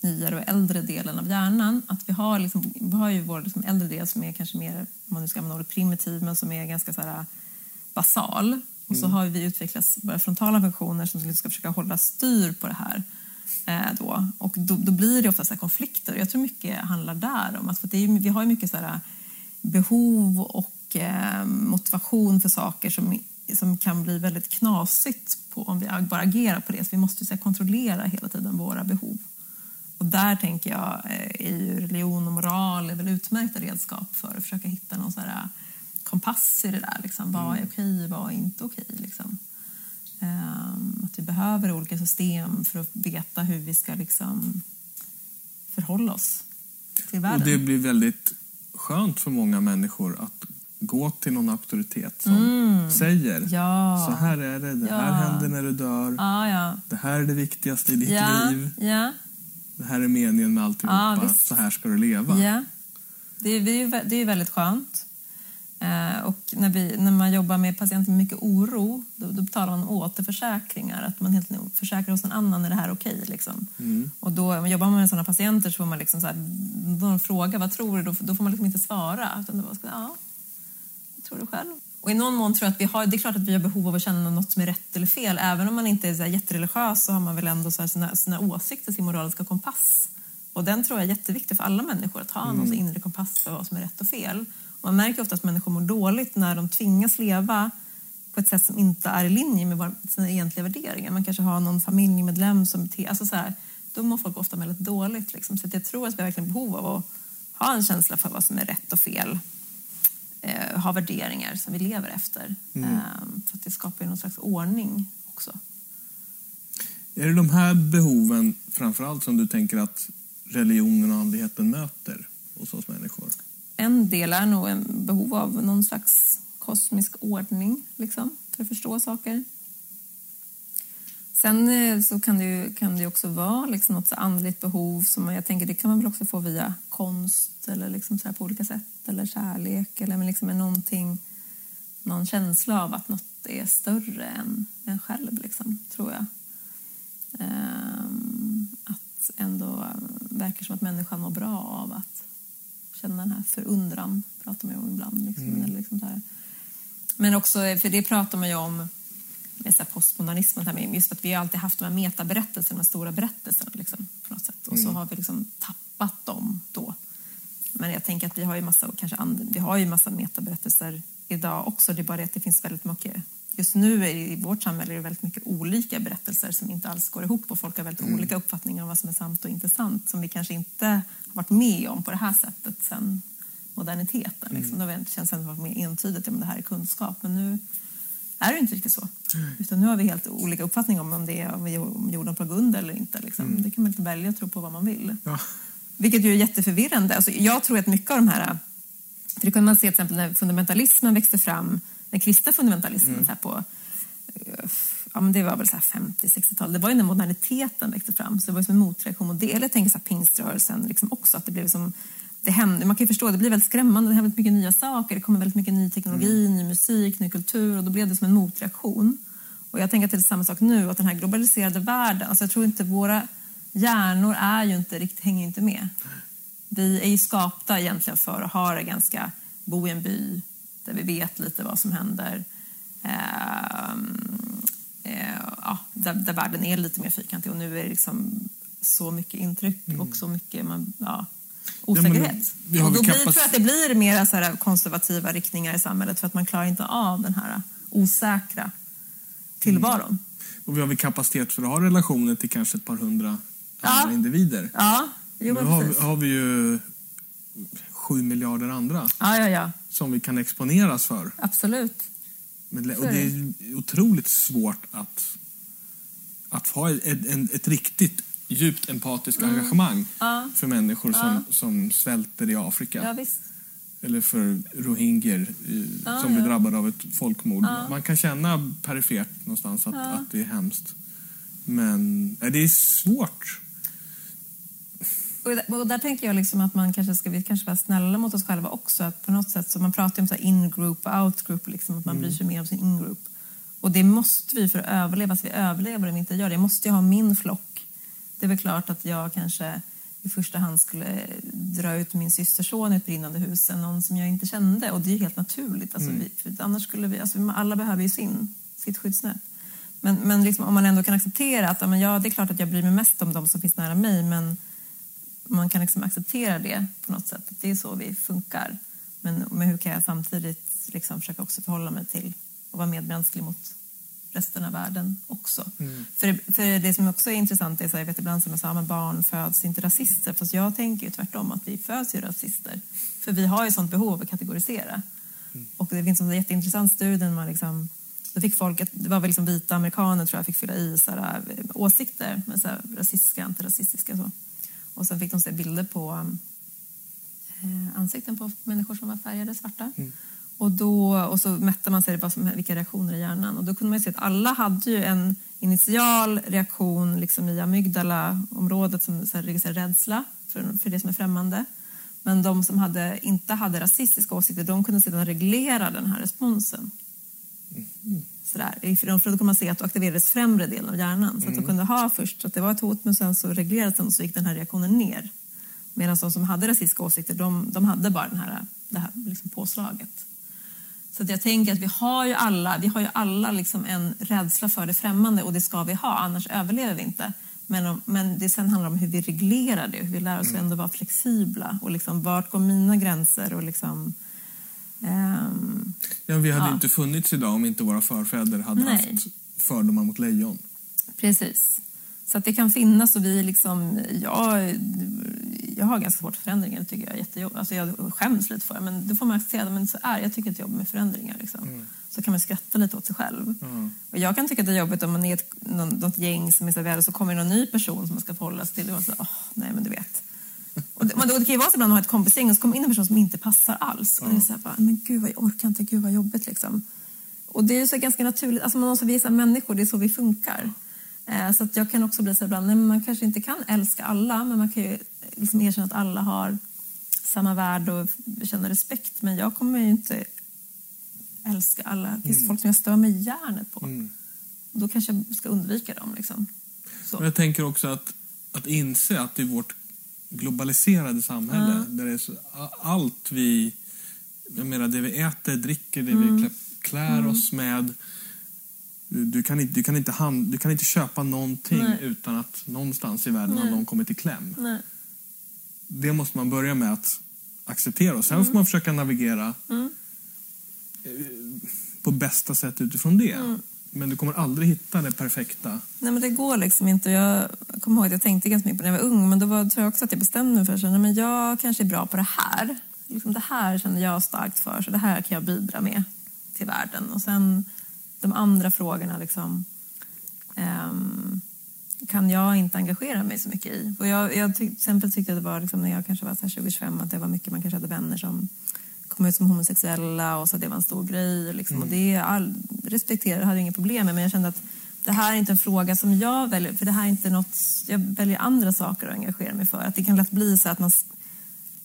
nyare och äldre delen av hjärnan. Att vi har, liksom, vi har ju vår liksom äldre del som är kanske mer, om man nu ska använda ordet primitiv, men som är ganska så här, basal. Och så har vi utvecklat våra frontala funktioner som liksom ska försöka hålla styr på det här. Eh, då. Och då, då blir det ofta så konflikter. Jag tror mycket handlar där om att för det är, vi har ju mycket så här behov och eh, motivation för saker som, som kan bli väldigt knasigt på, om vi bara agerar på det. Så vi måste så kontrollera hela tiden våra behov. Och där tänker jag eh, är religion och moral är väl utmärkta redskap för att försöka hitta någon så eh, kompass i det där. Liksom. Vad är okej, vad är inte okej? Liksom. Ehm, att vi behöver olika system för att veta hur vi ska liksom, förhålla oss till världen. Och det blir väldigt skönt för många människor att gå till någon auktoritet som säger Mm. Ja. så här är det, det här Ja. händer när du dör, Ja, det här är det viktigaste i ditt liv, det här är meningen med alltihopa, Ja, visst. så här ska du leva. Det, är, det, är, ju väldigt skönt. Eh, och när, vi, när man jobbar med patienter med mycket oro då, då talar man om återförsäkringar. Att man helt försäkrar hos en annan är det här okej. liksom. Och då om man jobbar man med sådana patienter så får man liksom så här, då de frågar vad tror du? Då, då får man liksom inte svara. Utan då bara, ja, vad tror du själv? Och i någon mån tror jag att vi har, det är klart att vi har behov av att känna något som är rätt eller fel. Även om man inte är så här jättereligiös så har man väl ändå så sina, sina åsikter, sin moraliska kompass. Och den tror jag är jätteviktig för alla människor, att ha någon inre kompass för vad som är rätt och fel. Man märker ofta att människor mår dåligt när de tvingas leva på ett sätt som inte är i linje med sina egentliga värderingar. Man kanske har någon familjemedlem som beter alltså så här, Då mår folk ofta väldigt dåligt. Liksom. Så jag tror att vi har verkligen behov av att ha en känsla för vad som är rätt och fel. Eh, ha värderingar som vi lever efter. Eh, för att det skapar ju någon slags ordning också. Är det de här behoven framförallt som du tänker att religionen och andligheten möter hos oss människor? En del är nog en behov av någon slags kosmisk ordning liksom, för att förstå saker. Sen eh, så kan det ju kan det också vara liksom något så andligt behov som jag tänker det kan man väl också få via konst eller liksom så här på olika sätt eller kärlek eller men liksom är någonting, någon känsla av att något är större än en själv liksom, tror jag. Ehm, att ändå verkar som att människan mår bra av att känna den här förundran, pratar man ju om ibland. Liksom, eller liksom så här. Men också, för det pratar man ju om med så här postmodernismen, här just att vi har alltid haft de här metaberättelserna, de stora berättelserna liksom, på något sätt. Och så har vi liksom tappat dem då. Men jag tänker att vi har ju massa, kanske and, vi har ju massa metaberättelser idag också. Det är bara det att det finns väldigt mycket Just nu i vårt samhälle är det väldigt mycket olika berättelser som inte alls går ihop och folk har väldigt olika uppfattningar om vad som är sant och inte sant som vi kanske inte har varit med om på det här sättet sen moderniteten. Liksom. Då har det mer entydigt att det här är kunskap. Men nu är det inte riktigt så. Utan nu har vi helt olika uppfattningar om om det är om om jorden på grund eller inte. Liksom. Det kan man inte välja att tro på vad man vill. Ja. Vilket ju är jätteförvirrande. Alltså, jag tror att mycket av de här... För det kan man se till exempel när fundamentalismen växte fram, den kristna fundamentalismen så här på eh, ja, men det var väl 50-60-tal. Det var ju när moderniteten växte fram. Så det var som en motreaktion mot det. Eller jag tänker så här, pingströrelsen liksom också. Att det blev som, det hände, man kan ju förstå, det blir väldigt skrämmande. Det händer väldigt mycket nya saker. Det kommer väldigt mycket ny teknologi, ny musik, ny kultur. Och då blev det som en motreaktion. Och jag tänker att det är samma sak nu. Att den här globaliserade världen. Alltså jag tror inte våra hjärnor är ju inte riktigt, hänger inte med. Vi är ju skapta egentligen för att ha det ganska, bo i en by där vi vet lite vad som händer. Ehm, eh, ja, där, där världen är lite mer fyrkantig och nu är det liksom så mycket intryck och så mycket man, ja, osäkerhet. Mm. har och då blir, tror jag att det blir mer så här konservativa riktningar i samhället för att man klarar inte av den här osäkra tillvaron. Och vi har väl kapacitet för att ha relationer till kanske ett par hundra Ja. andra individer. Ja, jo, Nu men har, precis. har vi ju sju miljarder andra Ja, ja, ja. som vi kan exponeras för. Absolut. Men, och det är otroligt svårt att, att ha ett, ett, ett riktigt djupt empatiskt engagemang Mm. Ja. för människor som, som svälter i Afrika. Ja, eller för rohingyer eh, som blir ja. drabbade av ett folkmord. Ja. Man kan känna perifert någonstans att, Ja. att det är hemskt. Men eh, det är svårt. Och där, och där tänker jag liksom att man kanske ska vi kanske vara snälla mot oss själva också. Att på något sätt, så man pratar ju om så in-group och out-group, liksom, att man bryr sig mer om sin in-group. Och det måste vi för att överleva. Så vi överlever om vi inte gör det. Jag måste ju ha min flock. Det är väl klart att jag kanske i första hand skulle dra ut min systerson i ett brinnande hus än någon som jag inte kände. Och det är ju helt naturligt. Alltså, vi, för annars skulle vi, alltså, alla behöver ju sin, sitt skyddsnät. Men, men liksom, om man ändå kan acceptera att ja, men ja, det är klart att jag bryr mig mest om de som finns nära mig men man kan liksom acceptera det på något sätt. Att det är så vi funkar. Men, men hur kan jag samtidigt liksom försöka också förhålla mig till och vara medmänsklig mot resten av världen också. För, för det som också är intressant är så jag vet ibland som jag sa, men barn föds inte rasister. Fast jag tänker ju tvärtom att vi föds ju rasister. För vi har ju sånt behov att kategorisera. Och det finns en jätteintressant studie där man liksom då fick folk, det var väl liksom vita amerikaner tror jag, fick fylla i så här, eh, åsikter, med så här, rasistiska, antirasistiska så. Och sen fick de se bilder på um, eh, ansikten på människor som var färgade svarta. Och, då, och så mätte man sig som, vilka reaktioner i hjärnan. Och då kunde man ju se att alla hade ju en initial reaktion liksom i amygdala-området som så här, rädsla för, för det som är främmande. Men de som hade, inte hade rasistiska åsikter, de kunde sedan reglera den här responsen. Sådär. För då kunde man se att då aktiverades främre delen av hjärnan. Så att de kunde ha först att det var ett hot men sen så reglerades den och så gick den här reaktionen ner. Medan de som hade rasistiska åsikter, de, de hade bara den här, det här liksom påslaget. Så att jag tänker att vi har ju alla, vi har ju alla liksom en rädsla för det främmande och det ska vi ha, annars överlever vi inte. Men, om, men det sen handlar om hur vi reglerar det, hur vi lär oss ändå vara flexibla och liksom vart går mina gränser och liksom... ehm, Ja, vi hade Ja. inte funnits idag om inte våra förfäder hade Nej. haft fördomar mot lejon. Precis. Så att det kan finnas och vi liksom... Jag, jag har ganska svårt för förändringar, det tycker jag är jättejobbigt. Alltså jag skäms lite för det, men då får man acceptera det. Men så är det. Jag tycker inte jobbar med förändringar. Liksom. Så kan man skratta lite åt sig själv. Och jag kan tycka att det är jobbigt om man är ett, något gäng som är så väl och så kommer någon ny person som man ska förhålla sig till. Och så, åh, nej men du vet. Och det, och det kan ju vara så ibland att man har ett kompisgäng och så kommer in en person som inte passar alls. Och det är så här, bara, men gud vad jag orkar inte, gud vad jobbigt liksom. Och det är ju så ganska naturligt, alltså man måste visa människor, det är så vi funkar. Eh, så att jag kan också bli så ibland, nej man kanske inte kan älska alla, men man kan ju liksom erkänna att alla har samma värde och känna respekt. Men jag kommer ju inte älska alla. Det finns folk som jag stör mig hjärnet på. Och då kanske jag ska undvika dem liksom. Jag tänker också att, att inse att i vårt globaliserade samhälle, där det är så, allt vi... Jag menar, det vi äter, dricker, det Mm. vi klä, klär oss med. Du, du, kan inte, du, kan inte hand, du kan inte köpa någonting Nej. utan att någonstans i världen har Nej. någon kommit i kläm. Nej. Det måste man börja med att acceptera. Och sen Mm. får man försöka navigera eh, på bästa sätt utifrån det. Men du kommer aldrig hitta det perfekta. Nej, men det går liksom inte. Jag kommer ihåg att jag tänkte ganska mycket på det när jag var ung. Men då var, tror jag också att jag bestämde mig för att nej, men jag kanske är bra på det här. Liksom det här känner jag starkt för, så det här kan jag bidra med till världen. Och sen de andra frågorna liksom, um, kan jag inte engagera mig så mycket i. Och jag, jag till exempel tyckte att det var liksom, när jag kanske var 20-25 att det var mycket man kanske hade vänner som kom ut som homosexuella och så det var en stor grej. Liksom. Och det all, respekterar hade jag inga problem med men jag kände att det här är inte en fråga som jag väljer, för det här är inte något, jag väljer andra saker att engagera mig för. Att det kan lätt bli så att man,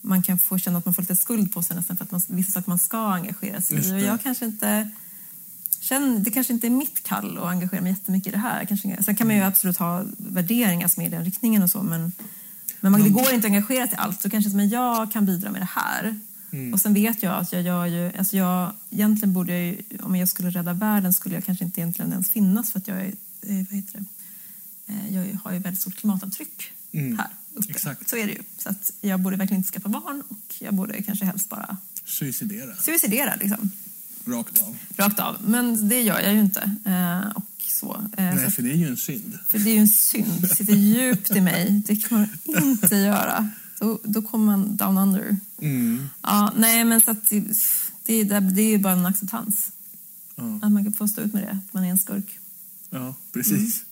man kan få känna att man får lite skuld på sig nästan för att man, vissa saker man ska engagera sig i. Och jag kanske inte känner, det kanske inte är mitt kall att engagera mig jättemycket i det här. Kanske, sen kan man ju absolut ha värderingar som är i den riktningen och så men, men man, det går inte att engagera sig i allt. Så kanske som jag kan bidra med det här. Och sen vet jag att jag gör ju, alltså jag, egentligen borde jag ju, om jag skulle rädda världen skulle jag kanske inte egentligen ens finnas för att jag är, eh, vad heter det, Eh, jag har ju väldigt stort klimatavtryck Mm, här uppe. exakt. Så är det ju. Så att jag borde verkligen inte skaffa barn och jag borde kanske helst bara Suicidera. suicidera liksom. Rakt av. Rakt av. Men det gör jag ju inte. Eh, och så. Så Nej, för det är ju en synd. för det är ju en synd. Det sitter djupt i mig. Det kan man inte göra. Då, då kommer man down under. Mm. Ja, nej, men så att det, det, det är ju bara en acceptans. Ja. Att man kan få stå ut med det, att man är en skurk. Ja, precis.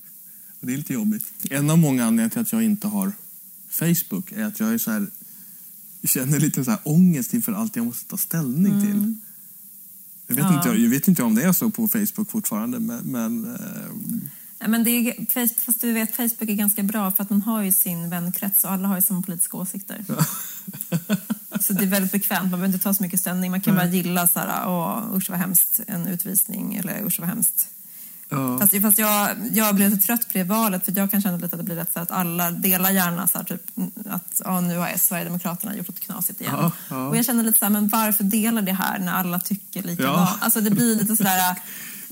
Och det är lite jobbigt. En av många anledningar till att jag inte har Facebook är att jag är så här känner lite så här ångest inför allt jag måste ta ställning till. Jag vet, Ja. inte, jag vet inte om det är så på Facebook fortfarande, men... men men det är, fast du vet, Facebook är ganska bra för att man har ju sin vänkrets och alla har ju samma politiska åsikter. <laughs> Så det är väldigt bekvämt, man behöver inte ta så mycket ställning. Man kan bara gilla så här, åh usch vad hemskt, en utvisning eller usch vad hemskt. ja. Fast, fast jag, jag blir lite trött på det valet för jag kan känna lite att det blir rätt så att alla delar gärna så här, typ att ja, nu har Sverigedemokraterna gjort något knasigt igen. Ja, ja. Och jag känner lite så här, men varför delar det här när alla tycker likadant? Ja. Alltså det blir lite sådär... <laughs>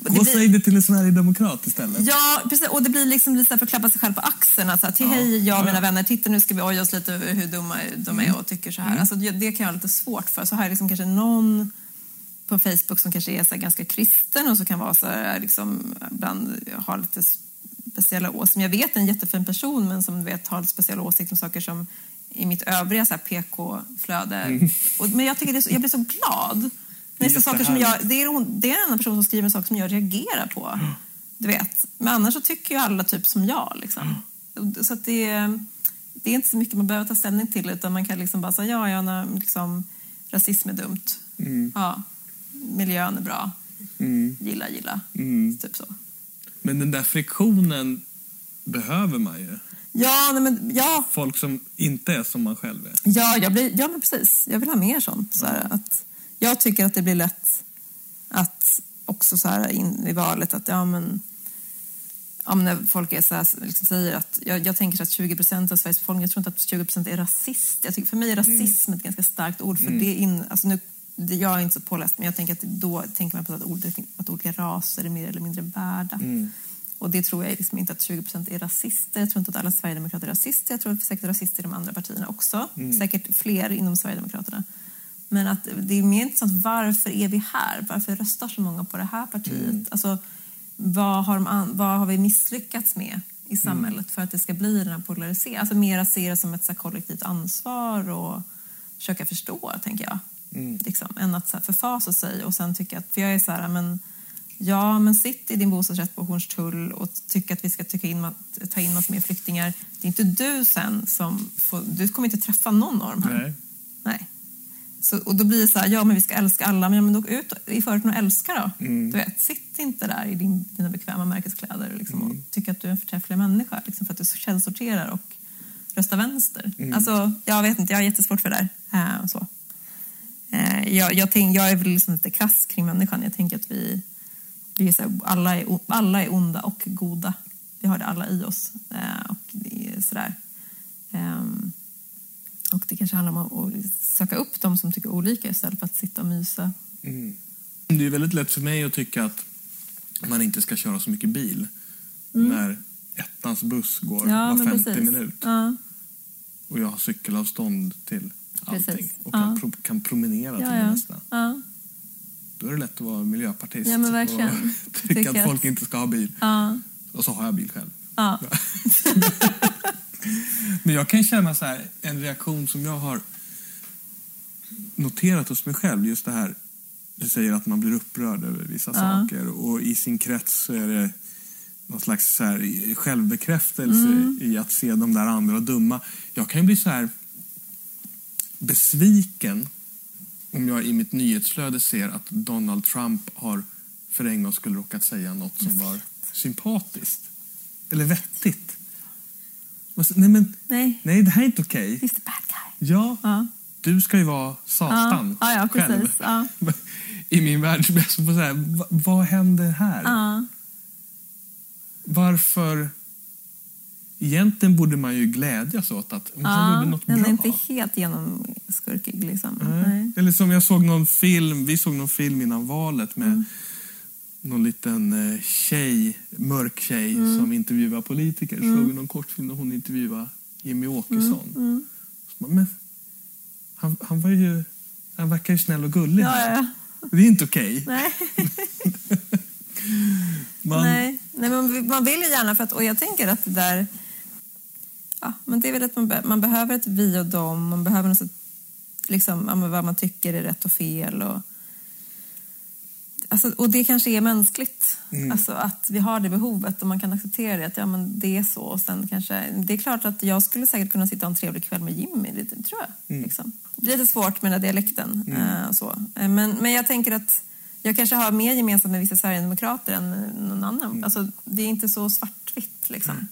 och blir- säg det till en sverigedemokrat istället. Ja, precis. Och det blir liksom lite för att klappa sig själv på axeln. Alltså, till hej, jag och mina vänner, titta nu ska vi oja oss lite över hur dumma de är och tycker så här. Alltså, det kan jag ha lite svårt för. Så har jag liksom kanske någon på Facebook som kanske är så ganska kristen och så kan vara så här, liksom, ibland ha lite speciella åsikter. Jag vet en jättefin person men som du vet har lite speciella åsikter om saker som i mitt övriga PK-flöde. Och- Men jag, tycker det så, jag blir så glad. Är, så saker som jag, det, är hon, det är en annan person som skriver en sak som jag reagerar på. Du vet. Men annars så tycker ju alla typ som jag. Liksom. Så att det, är- det är inte så mycket man behöver ta ställning till utan man kan liksom bara säga ja, ja när, liksom, rasism är dumt. Ja, miljön är bra. Gilla, gilla. Typ så. Men den där friktionen behöver man ju. Ja, nej, men, ja, Folk som inte är som man själv är. Ja, jag blir, ja men precis. Jag vill ha mer sånt. Så här, att jag tycker att det blir lätt att också så här in i valet att ja men ja, men när folk är så här, liksom säger att jag, jag tänker att 20 procent av Sveriges befolkning, jag tror inte att 20 procent är rasist. Jag tycker, för mig är rasism ett ganska starkt ord. För det är in, alltså nu, det, jag är inte så påläst men jag tänker att då tänker man på att, ord, att olika raser är mer eller mindre värda. Och det tror jag liksom inte att 20 procent är rasister. Jag tror inte att alla sverigedemokrater är rasister. Jag tror att det är säkert rasister i de andra partierna också. Säkert fler inom Sverigedemokraterna. Men att det är mer intressant, varför är vi här? Varför röstar så många på det här partiet? Alltså, vad, har de vad har vi misslyckats med i samhället för att det ska bli den här polariseringen? Alltså mera se det som ett så kollektivt ansvar och försöka förstå, tänker jag. Liksom, än att så här, förfasa sig och sen tycka att, för jag är så här, men Ja, men sitt i din bostadsrätt på Hornstull och tycka att vi ska tycka in, ta in massa mer flyktingar. Det är inte du sen som får, Du kommer inte träffa någon av dem här. Nej. Nej. Så, och då blir det så här, ja men vi ska älska alla, men, ja, men då ut i förorten och älska då. Du vet, sitt inte där i din, dina bekväma märkeskläder liksom, och tycka att du är en förträfflig människa liksom, för att du källsorterar och röstar vänster. Alltså, jag vet inte, jag har jättesvårt för det där. Eh, så. Eh, jag, jag, tänk, jag är väl liksom lite krass kring människan. Jag tänker att vi, vi är så här, alla, är, alla är onda och goda. Vi har det alla i oss. Eh, och det är sådär. Ehm, och det kanske handlar om att söka upp de som tycker olika istället för att sitta och mysa. Det är väldigt lätt för mig att tycka att man inte ska köra så mycket bil när ettans buss går Mm. Ja, var men 50 precis. minut Ja, och jag har cykelavstånd till allting Precis. och kan, Ja. pro, kan promenera till det ja. Då är det lätt att vara miljöpartist Ja, men och <laughs> tycka att folk inte ska ha bil. Och så har jag bil själv. <laughs> <laughs> <laughs> Men jag kan känna så här, en reaktion som jag har noterat hos mig själv, just det här, du säger att man blir upprörd över vissa Ja. saker och i sin krets så är det någon slags så här självbekräftelse Mm. i att se de där andra dumma. Jag kan ju bli så här besviken om jag i mitt nyhetsflöde ser att Donald Trump har för en gång skulle råkat säga något som var sympatiskt eller vettigt. Så- Nej, men Nej, Nej, det här är inte okej. he's the bad guy. Ja, Ja. du ska ju vara Satan Ja, ja, själv. <laughs> I min värld så blir jag så här, va, vad händer här? Varför... Egentligen borde man ju glädjas åt att han Ja, gjorde något den bra. är inte helt genomskurkig. Liksom. Nej. Eller som jag såg någon film, vi såg någon film innan valet med Mm. Någon liten eh, tjej, mörk tjej Mm. som intervjuar politiker. Såg vi någon kortfilm där hon intervjuade Jimmy Åkesson. Mm. Bara, men, han, han var ju... Han verkar ju snäll och gullig. Ja, ja, Det är inte okej. Nej. <laughs> Man, Nej. Nej, men man vill ju gärna för att, och jag tänker att det där, ja, men det är väl att man, be, man behöver ett vi och dem, man behöver något, liksom, vad man tycker är rätt och fel och Alltså, och det kanske är mänskligt, Mm. alltså, att vi har det behovet och man kan acceptera det, att ja, men det är så. Och sen kanske, det är klart att jag skulle säkert kunna sitta en trevlig kväll med Jimmy, det tror jag. Mm. Liksom. Det är lite svårt med den här dialekten. eh, och så. Eh, Men, men jag tänker att jag kanske har mer gemensamt med vissa Sverigedemokrater än någon annan. Mm. Alltså, det är inte så svartvitt. Liksom.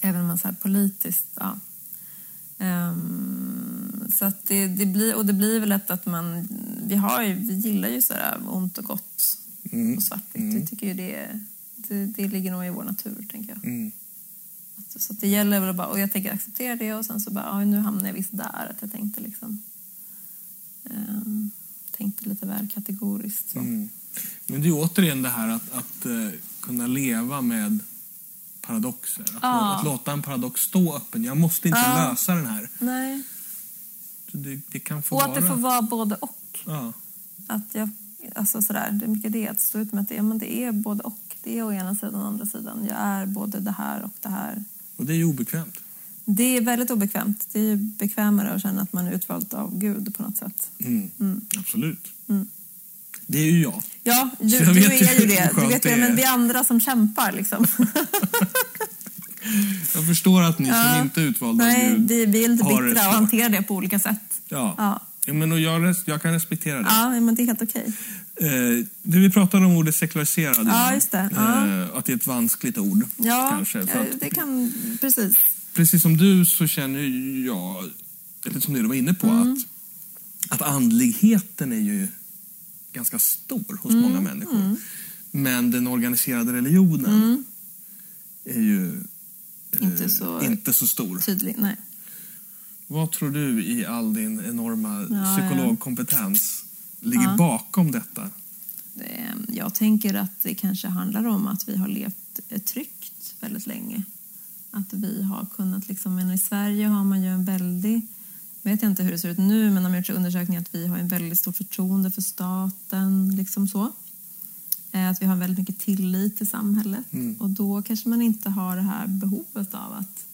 Även om man så här politiskt... Ja. Ehm, så att det, det blir, och det blir väl lätt att man... Vi, har ju, vi gillar ju så här ont och gott Mm. och svartvitt. Vi tycker ju det, det, det ligger nog i vår natur, tänker jag. Mm. Att- Så att det gäller väl att bara, och jag tänker acceptera det och sen så bara, ja, nu hamnar jag visst där. Att jag tänkte liksom... ehm, tänkte lite väl kategoriskt. Mm. Men det är återigen det här att, att eh, kunna leva med paradoxer. Att, Ja. att låta en paradox stå öppen. Jag måste inte Ja. lösa den här. Nej. Det, det kan få Och vara... att det får vara både och. Ja. Att jag, alltså sådär, det är mycket det, att stå ut med att det, ja, men det är både och. Det är å ena sidan och å andra sidan. Jag är både det här och det här. Och det är ju obekvämt. Det är väldigt obekvämt. Det är bekvämare att känna att man är utvald av Gud på något sätt. Mm. Absolut. Mm. Det är ju jag. Ja, du, du jag ju är ju det. Du vet det men vi andra som kämpar liksom. <laughs> Jag förstår att ni som Ja. inte är utvalda Nej, Gud vi, är har bittra och hanterar det på olika sätt. Ja. Ja. Ja, men och jag, jag kan respektera det. Ja, men det är helt okej. Eh, du, vi pratade om ordet sekulariserad Ja, just det. Ja. Eh, att det är ett vanskligt ord. Ja, kanske. Ja, att, det kan... Precis. precis som du så känner jag, lite som du var inne på, Mm. att, att andligheten är ju ganska stor hos Mm. många människor. Men den organiserade religionen är ju eh, Mm. Inte så- inte så stor. Tydlig. Nej. Vad tror du i all din enorma Ja, psykologkompetens ligger Ja. bakom detta? Det- Jag tänker att det kanske handlar om att vi har levt eh, tryggt väldigt länge. Att vi har kunnat, liksom, men i Sverige har man ju en väldig, vet jag inte hur det ser ut nu, men de har gjort undersökningar att vi har en väldigt stort förtroende för staten, liksom så. Eh, Att vi har väldigt mycket tillit till samhället. Och då kanske man inte har det här behovet av att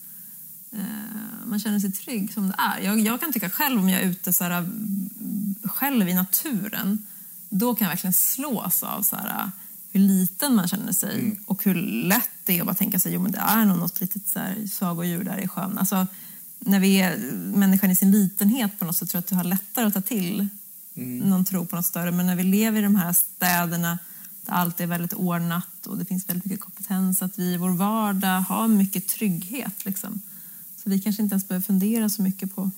eh, man känner sig trygg som det är. Jag, jag kan tycka själv om jag är ute så här, mm, själv i naturen, då kan jag verkligen slås av så här, hur liten man känner sig och hur lätt det är att bara tänka sig, jo men det är nog något litet så här, sagodjur där i sjön. Alltså, när vi är människan i sin litenhet på något sätt tror jag att du har lättare att ta till någon tro på något större. Men när vi lever i de här städerna där allt är väldigt ordnat och det finns väldigt mycket kompetens, att vi i vår vardag har mycket trygghet. Liksom. Så vi kanske inte ens behöver fundera så mycket på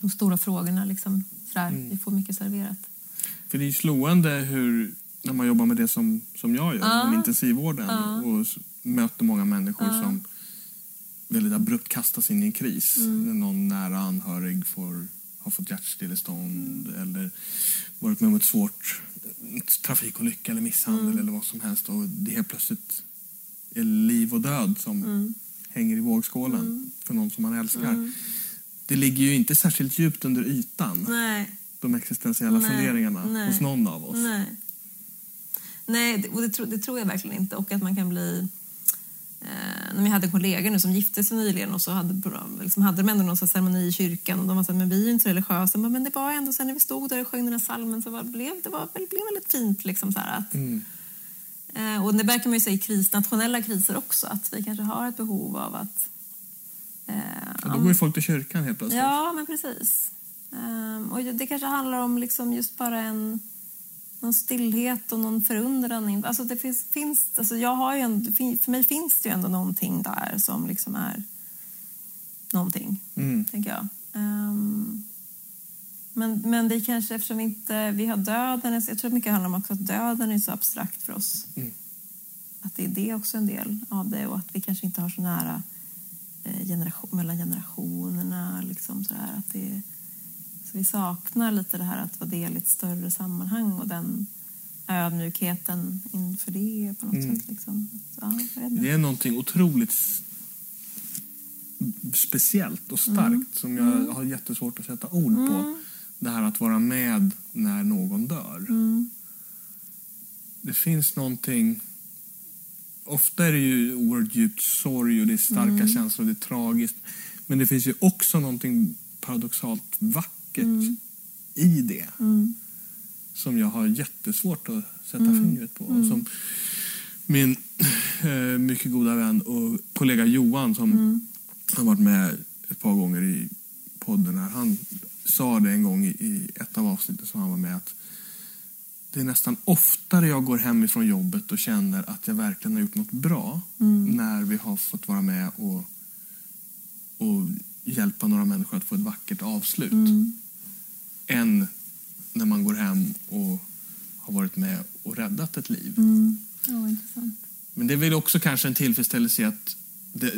de stora frågorna. Liksom. Sådär. Vi får mycket serverat. För det är ju slående hur, när man jobbar med det som, som jag gör, Ja. med intensivvården och s- möter många människor som väldigt abrupt kastas in i en kris. Mm. När någon nära anhörig får, har fått hjärtstillestånd eller varit med om ett svårt trafikolycka eller misshandel Mm. eller vad som helst och det helt plötsligt är liv och död som Mm. hänger i vågskålen för någon som man älskar. Det ligger ju inte särskilt djupt under ytan, Nej. de existentiella Nej, funderingarna nej. hos någon av oss. Nej, Nej och det, tro, det tror jag verkligen inte. Och att man kan bli... Eh, vi hade kollegor nu som gifte sig nyligen och så hade, liksom, hade de ändå någon ceremoni i kyrkan och de var så här, men vi är ju inte religiösa. Men, det var ändå så här, när vi stod där och sjöng den här salmen så var, blev det var, blev väldigt fint. Liksom, så här, att, Mm. eh, och det verkar man ju säga i kris, nationella kriser också, att vi kanske har ett behov av att... Eh, Ja, då går ju folk till kyrkan helt plötsligt. Ja, men precis. Ehm, och det kanske handlar om liksom just bara en någon stillhet och någon förundran. Alltså det finns, finns, alltså jag har ju en, för mig finns det ju ändå någonting där som liksom är någonting, Mm. tänker jag. Ehm, men, men det kanske eftersom vi inte vi har döden, jag tror mycket handlar om också att döden är så abstrakt för oss. Mm. Att det är det också en del av det och att vi kanske inte har så nära eh, generation, mellan generationerna. Liksom så här, att det, så vi saknar lite det här att vara del i ett större sammanhang och den ödmjukheten inför det på något Mm. sätt. Liksom. Ja. Det är någonting otroligt speciellt och starkt Mm. som jag har jättesvårt att sätta ord på. Det här att vara med när någon dör. Mm. Det finns någonting... Ofta är det ju oerhört djupt sorg och det är starka Mm. känslor och det är tragiskt. Men det finns ju också någonting paradoxalt vackert i det. Mm. som jag har jättesvårt att sätta fingret på. Och som min <clears throat> eh, mycket goda vän och kollega Johan som har varit med ett par gånger i podden här. Han sa det en gång i, i ett av avsnitten som han var med att det är nästan oftare jag går hem ifrån jobbet och känner att jag verkligen har gjort något bra när vi har fått vara med och, och hjälpa några människor att få ett vackert avslut. Än när man går hem och har varit med och räddat ett liv. Ja, intressant. Men det är väl också kanske en tillfredsställelse i att det,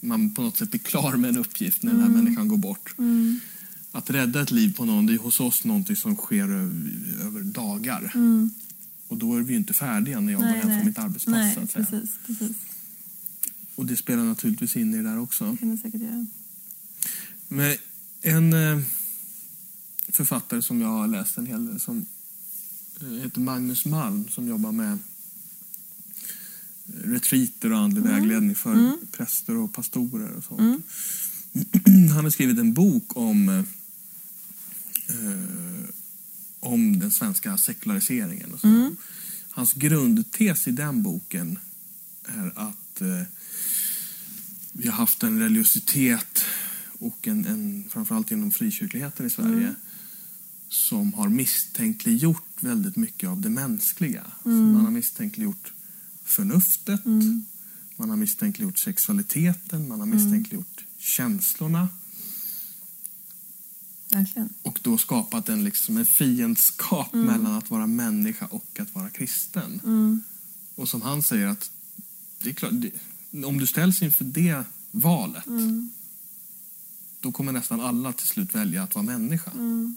man på något sätt blir klar med en uppgift när den här människan går bort. Att rädda ett liv på någon, det är hos oss någonting som sker över, över dagar. Och då är vi ju inte färdiga när jag går hem från mitt arbetspass. nej precis, precis. Och det spelar naturligtvis in i det där också. Det kan det säkert göra. Men en eh, författare som jag har läst en hel del som eh, heter Magnus Malm som jobbar med retreater och andlig vägledning för präster och pastorer och sånt. <clears throat> Han har skrivit en bok om eh, eh, om den svenska sekulariseringen. Och så. Hans grundtes i den boken är att eh, vi har haft en religiositet och en, en, framförallt inom frikyrkligheten i Sverige som har misstänkliggjort väldigt mycket av det mänskliga. Så Man har misstänkliggjort förnuftet, man har misstänkliggjort sexualiteten, man har misstänkliggjort känslorna. Verkligen. och då skapat en, liksom, en fiendskap mellan att vara människa och att vara kristen. Och som han säger att det är klart, det, om du ställs inför det valet då kommer nästan alla till slut välja att vara människa.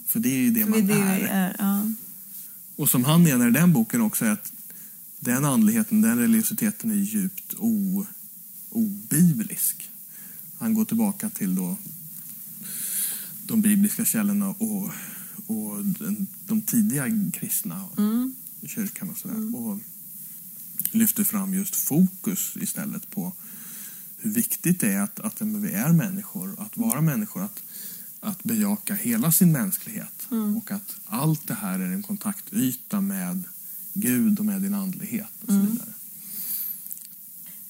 För det är ju det Det är man det vi är. är. Ja. Och som han menar i den boken också är att den andligheten, den religiositeten är djupt o, obiblisk. Han går tillbaka till då de bibliska källorna och, och den, de tidiga kristna kyrkan och sådär. Och lyfter fram just fokus istället på hur viktigt det är att, att vi är människor, att vara människor, att, att bejaka hela sin mänsklighet. Och att allt det här är en kontaktyta med Gud och med din andlighet och så vidare.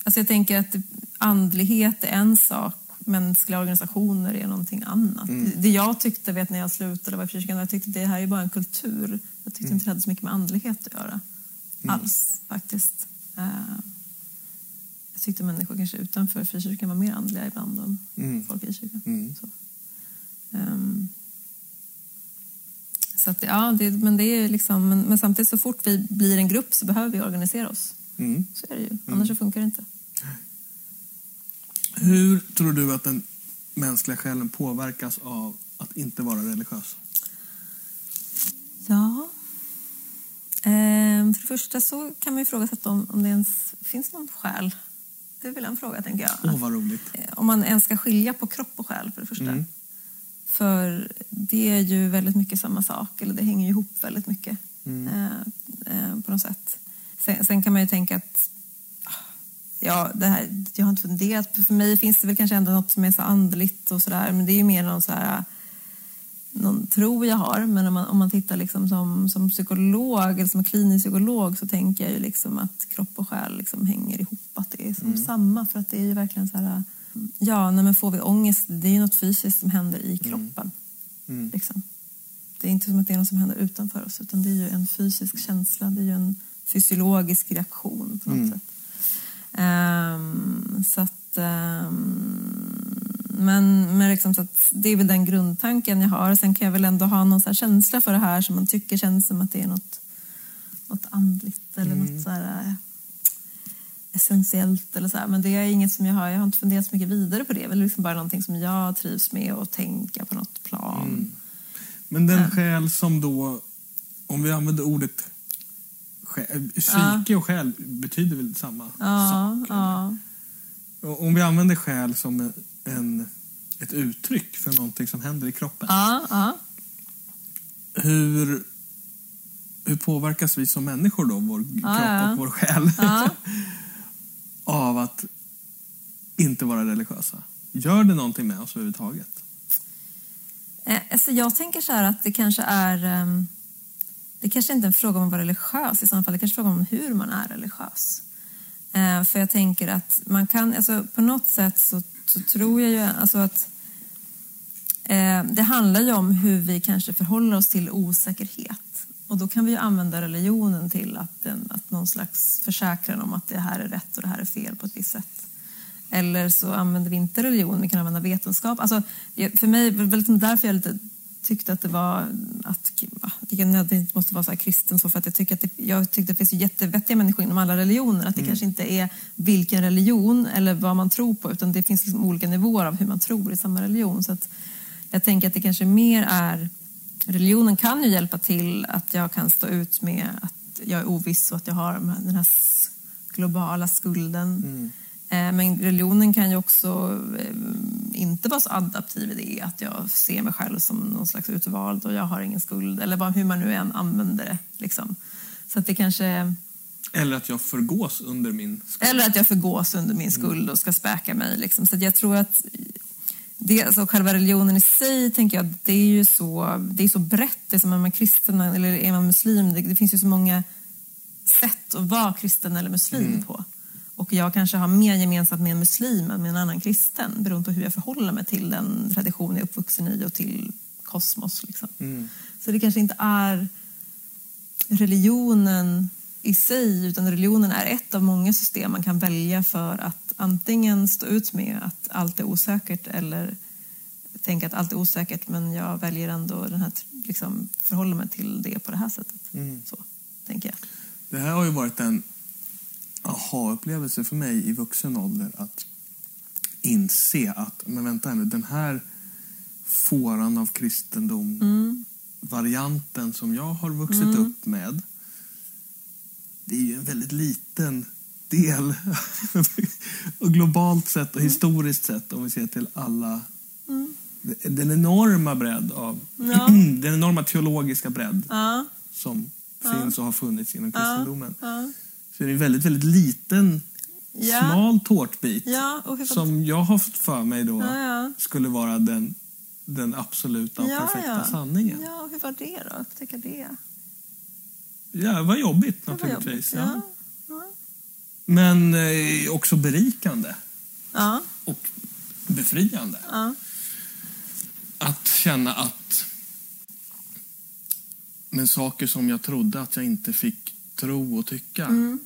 Alltså jag tänker att andlighet är en sak, mänskliga organisationer är någonting annat. Mm. Det jag tyckte vet, när jag slutade vara frikyrkan, jag tyckte det här är bara en kultur. Jag tyckte Mm. inte det hade så mycket med andlighet att göra. Alls, faktiskt. Tyckte människor kanske utanför frikyrkan var mer andliga ibland än Mm. folk i kyrkan. Mm. Så. Ehm, så att, ja, det, men, det är liksom, men, men samtidigt så fort vi blir en grupp så behöver vi organisera oss. Mm. Så är det ju. Annars så funkar det inte. Hur tror du att den mänskliga själen påverkas av att inte vara religiös? Ja. Ehm, för det första så kan man ju ifrågasätta om, om det ens finns någon själ. Det är väl en fråga, tänker jag. Åh, vad roligt. Eh, Om man ens ska skilja på kropp och själ, för det första. För det är ju väldigt mycket samma sak, eller det hänger ju ihop väldigt mycket eh, eh, på något sätt. Sen, sen kan man ju tänka att Ja, det här, jag har inte funderat. För mig finns det väl kanske ändå något som är så andligt och sådär. Men det är ju mer någon så här någon tro jag har. Men om man, om man tittar liksom som, som psykolog eller som klinisk psykolog så tänker jag ju liksom att kropp och själ liksom hänger ihop. Att det är som samma. För att det är ju verkligen så här... Ja, nej, men får vi ångest, det är ju något fysiskt som händer i kroppen. Mm. Liksom. Det är inte som att det är något som händer utanför oss. Utan det är ju en fysisk känsla. Det är ju en fysiologisk reaktion på något sätt. Ehm, så att... ehm, men men liksom så att det är väl den grundtanken jag har. Sen kan jag väl ändå ha någon känsla för det här som man tycker känns som att det är något, något andligt eller något så här eh, essentiellt eller så här. Men det är inget som jag har, jag har inte funderat så mycket vidare på det. Det är liksom bara någonting som jag trivs med att tänka på något plan. Men den själ som då, om vi använder ordet själ, psyke och själ betyder väl samma Ja, sak? ja. Och Om vi använder själ som en, ett uttryck för någonting som händer i kroppen. Ja, ja. Hur, hur påverkas vi som människor då, vår kropp ja. och vår själ, <laughs> av att inte vara religiösa? Gör det någonting med oss överhuvudtaget? Eh, Alltså jag tänker så här att det kanske är... ehm, Det kanske inte är en fråga om att vara religiös i sådana fall, det kanske är en fråga om hur man är religiös. Eh, för jag tänker att man kan, alltså på något sätt så, så tror jag ju alltså att eh, det handlar ju om hur vi kanske förhåller oss till osäkerhet. Och då kan vi ju använda religionen till att, den, att någon slags försäkran om att det här är rätt och det här är fel på ett visst sätt. Eller så använder vi inte religion, vi kan använda vetenskap. Alltså, för mig, det var liksom därför jag lite tyckte att det var att det nödvändigtvis måste vara så här kristen så för att jag tycker att det, jag tyckte att det finns jättevettiga människor inom alla religioner. Att det mm. kanske inte är vilken religion eller vad man tror på utan det finns liksom olika nivåer av hur man tror i samma religion. Så att jag tänker att det kanske mer är religionen kan ju hjälpa till att jag kan stå ut med att jag är oviss och att jag har den här globala skulden. Mm. Eh, men religionen kan ju också eh, inte vara så adaptiv i det, att jag ser mig själv som någon slags utvald och jag har ingen skuld, eller hur man nu än använder det. Liksom. Så att det kanske... Eller att jag förgås under min skuld. Eller att jag förgås under min skuld och ska späka mig. Liksom. Så jag tror att det, alltså själva religionen i sig, tänker jag, det är ju så, det är så brett. Det är som är man kristen eller är man muslim, det, det finns ju så många sätt att vara kristen eller muslim mm. på. Och jag kanske har mer gemensamt med en muslim än med en annan kristen beroende på hur jag förhåller mig till den tradition jag är uppvuxen i och till kosmos. Liksom. Mm. Så det kanske inte är religionen i sig utan religionen är ett av många system man kan välja för att antingen stå ut med att allt är osäkert eller tänka att allt är osäkert men jag väljer ändå den här, liksom, förhåller mig till det på det här sättet. Mm. Så tänker jag. Det här har ju varit en aha-upplevelse för mig i vuxen ålder att inse att, men vänta nu, den här fåran av kristendom, mm. varianten som jag har vuxit mm. upp med, det är ju en väldigt liten del. <laughs> och globalt sett och mm. historiskt sett, om vi ser till alla mm. den enorma bredd av, ja. <clears throat> den enorma teologiska bredd ja. som ja. finns och har funnits inom kristendomen. Så det är en väldigt, väldigt liten, ja. smal tårtbit ja, som jag har fått för mig då ja, skulle vara den, den absoluta och perfekta sanningen. Ja, och hur var det då? Upptäcka det? Ja, det var jobbigt naturligtvis. Var jobbigt. Men eh, också berikande. Och befriande. Att känna att men saker som jag trodde att jag inte fick tro och tycka mm.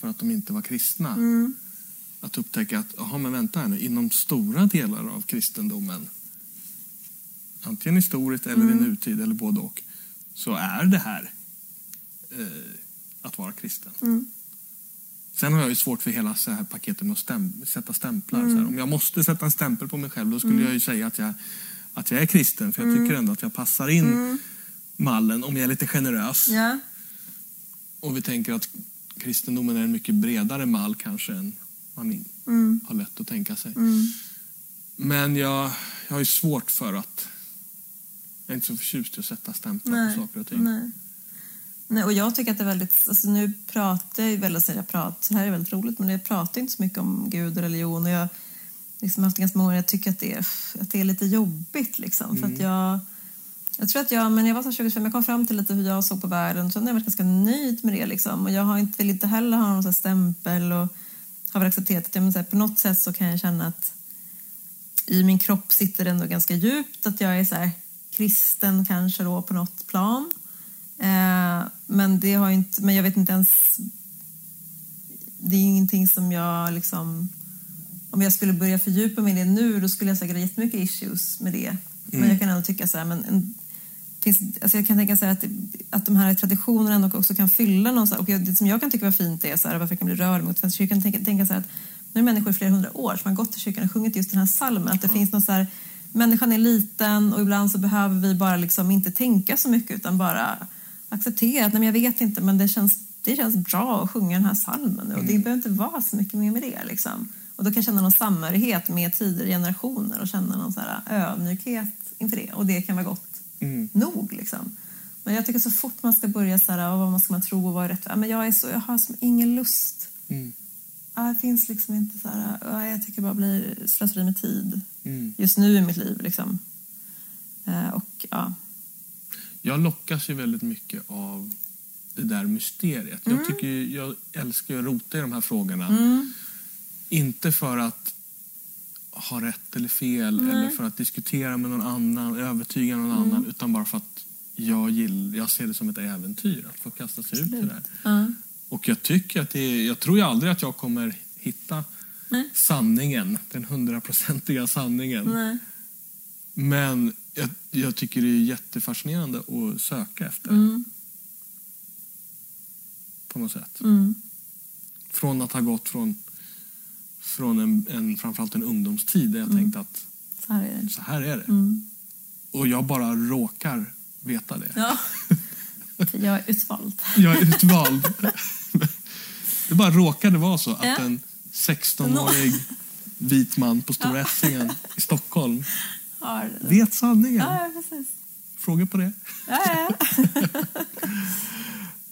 för att de inte var kristna. Mm. Att upptäcka att, jaha men vänta här nu, inom stora delar av kristendomen, antingen historiskt eller mm. i nutid eller både och, så är det här eh, att vara kristen. Mm. Sen har jag ju svårt för hela så här paketet med att stäm sätta stämplar. Mm. Om jag måste sätta en stämpel på mig själv då skulle mm. jag ju säga att jag, att jag är kristen för jag mm. tycker ändå att jag passar in mm. mallen om jag är lite generös. Ja. Och vi tänker att kristendomen är en mycket bredare mall kanske än man mm. har lätt att tänka sig. Mm. Men jag, jag har ju svårt för att... Jag är inte så förtjust i att sätta stämplar nej, på saker och ting. Nej. Nej, och jag tycker att det är väldigt... Alltså nu pratar jag väldigt... Jag pratar, det här är väldigt roligt, men jag pratar inte så mycket om Gud och religion. Och jag liksom haft ganska många jag tycker att det är, att det är lite jobbigt. Liksom, mm. för att mm. jag jag tror att jag, men jag var så 25, jag kom fram till lite hur jag såg på världen. Så jag har varit ganska nöjd med det. Liksom. Och jag har inte, vill inte heller ha någon stämpel och har väl accepterat att jag, men så här, på något sätt så kan jag känna att i min kropp sitter det ändå ganska djupt att jag är så här, kristen kanske då på något plan. Eh, men det har inte, men jag vet inte ens. Det är ingenting som jag liksom. Om jag skulle börja fördjupa mig i det nu, då skulle jag säkert ha jättemycket issues med det. Men mm. jag kan ändå tycka så här, men en, finns, alltså jag kan tänka så att, att de här traditionerna ändå också kan fylla någon... Och det som jag kan tycka var fint är så här, varför jag kan bli rörd mot Svenska kyrkan. Tänka, tänka så här att nu är människor i flera hundra år som har gått till kyrkan och sjungit just den här salmen. Att det mm. finns någon så här, människan är liten och ibland så behöver vi bara liksom inte tänka så mycket utan bara acceptera att nej, jag vet inte men det känns, det känns bra att sjunga den här salmen. Och det mm. behöver inte vara så mycket mer med det. Liksom. Och då kan jag känna någon samhörighet med tidigare generationer och känna någon så här ödmjukhet inför det. Och det kan vara gott mm. nog. Liksom. Men jag tycker så fort man ska börja så här, vad ska man tro och vad är rätt? Men jag, är så, jag har som ingen lust. Mm. Det finns liksom inte så här, jag tycker bara blir slöseri med tid. Mm. Just nu i mitt liv liksom. Eh, och ja. Jag lockas ju väldigt mycket av det där mysteriet. Jag, tycker, ju- jag älskar att rota i de här frågorna. Mm. Inte för att ha rätt eller fel eller för att diskutera med någon annan, övertyga någon Mm. annan, utan bara för att jag, gill, jag ser det som ett äventyr att få kasta sig ut i det där. Ja. Och jag tycker att det jag tror ju aldrig att jag kommer hitta Nej. sanningen, den hundraprocentiga sanningen. Nej. Men jag, jag tycker det är jättefascinerande att söka efter. Mm. På något sätt. Mm. Från att ha gått från, från en, en, framförallt en ungdomstid där jag tänkte att Så här är det. så här är det. Mm. Och jag bara råkar veta det. Ja. För <laughs> jag är utvald. Jag är utvald. <laughs> det bara råkade vara så att Ja. en 16-årig vit man på Stora Essingen i Stockholm Har... vet sanningen. Ja, ja, precis. Fråga på det. Ja, ja, ja. <laughs>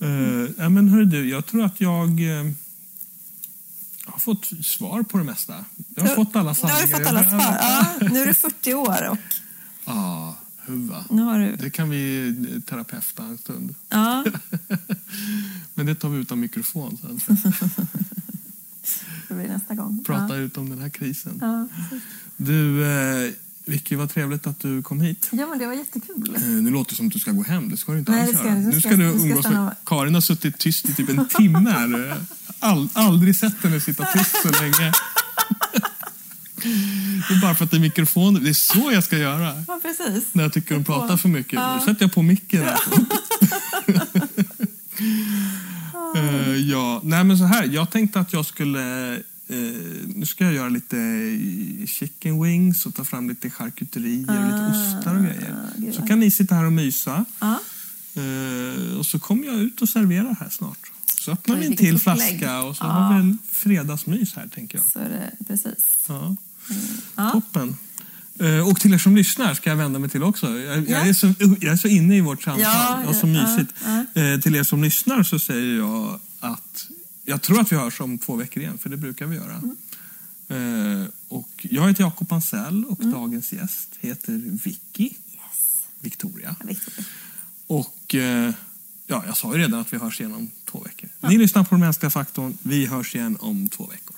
Uh, ja, men hörru du, jag tror att jag eh, har fått svar på det mesta. Jag har fått alla Nu har sanningar. du fått alla svar. Ja, nu är du 40 år och Ja, huva. nu har du... Det kan vi eh, terapeuta en stund. Ja, <laughs> Men det tar vi ut av mikrofon sen. det blir nästa gång. Prata Ja. ut om den här krisen. Ja. Du, eh, Vicky, vad trevligt att du kom hit. ja, men det var jättekul. Eh, Nu låter det som att du ska gå hem. Det ska du inte Nej, alls göra. Nu Nu ska du nu ska jag umgås med... Karin har suttit tyst i typ en timme. <laughs> <laughs> All, aldrig sett henne sitta tyst så länge. Det är bara för att det är mikrofon. Det är så jag ska göra. Ja, precis. När jag tycker de pratar för mycket. Ja. Nu sätter jag på micken här. <laughs> Eh, ja, nej men så här. Jag tänkte att jag skulle... eh, nu ska jag göra lite chicken wings och ta fram lite charkuterier och lite ostar och grejer. Ah, Så kan ni sitta här och mysa. Ja. Eh, och så kommer jag ut och serverar här snart. Så öppnar vi en till flaska och så Ja. har vi en fredagsmys här tänker jag. Så är det precis. Ja. Ja. Toppen. Eh, Och till er som lyssnar ska jag vända mig till också. Jag, jag, Ja. är, så, jag är så inne i vårt samtal. Ja, och så mysigt. Eh, Till er som lyssnar så säger jag att jag tror att vi hörs om två veckor igen, för det brukar vi göra. Mm. Eh, Och jag heter Jakob Ansell och dagens gäst heter Vicky Yes. Victoria. Ja, Victor. Och ja, jag sa ju redan att vi hörs igen om två veckor. Ni lyssnar på Den mänskliga faktorn. Vi hörs igen om två veckor.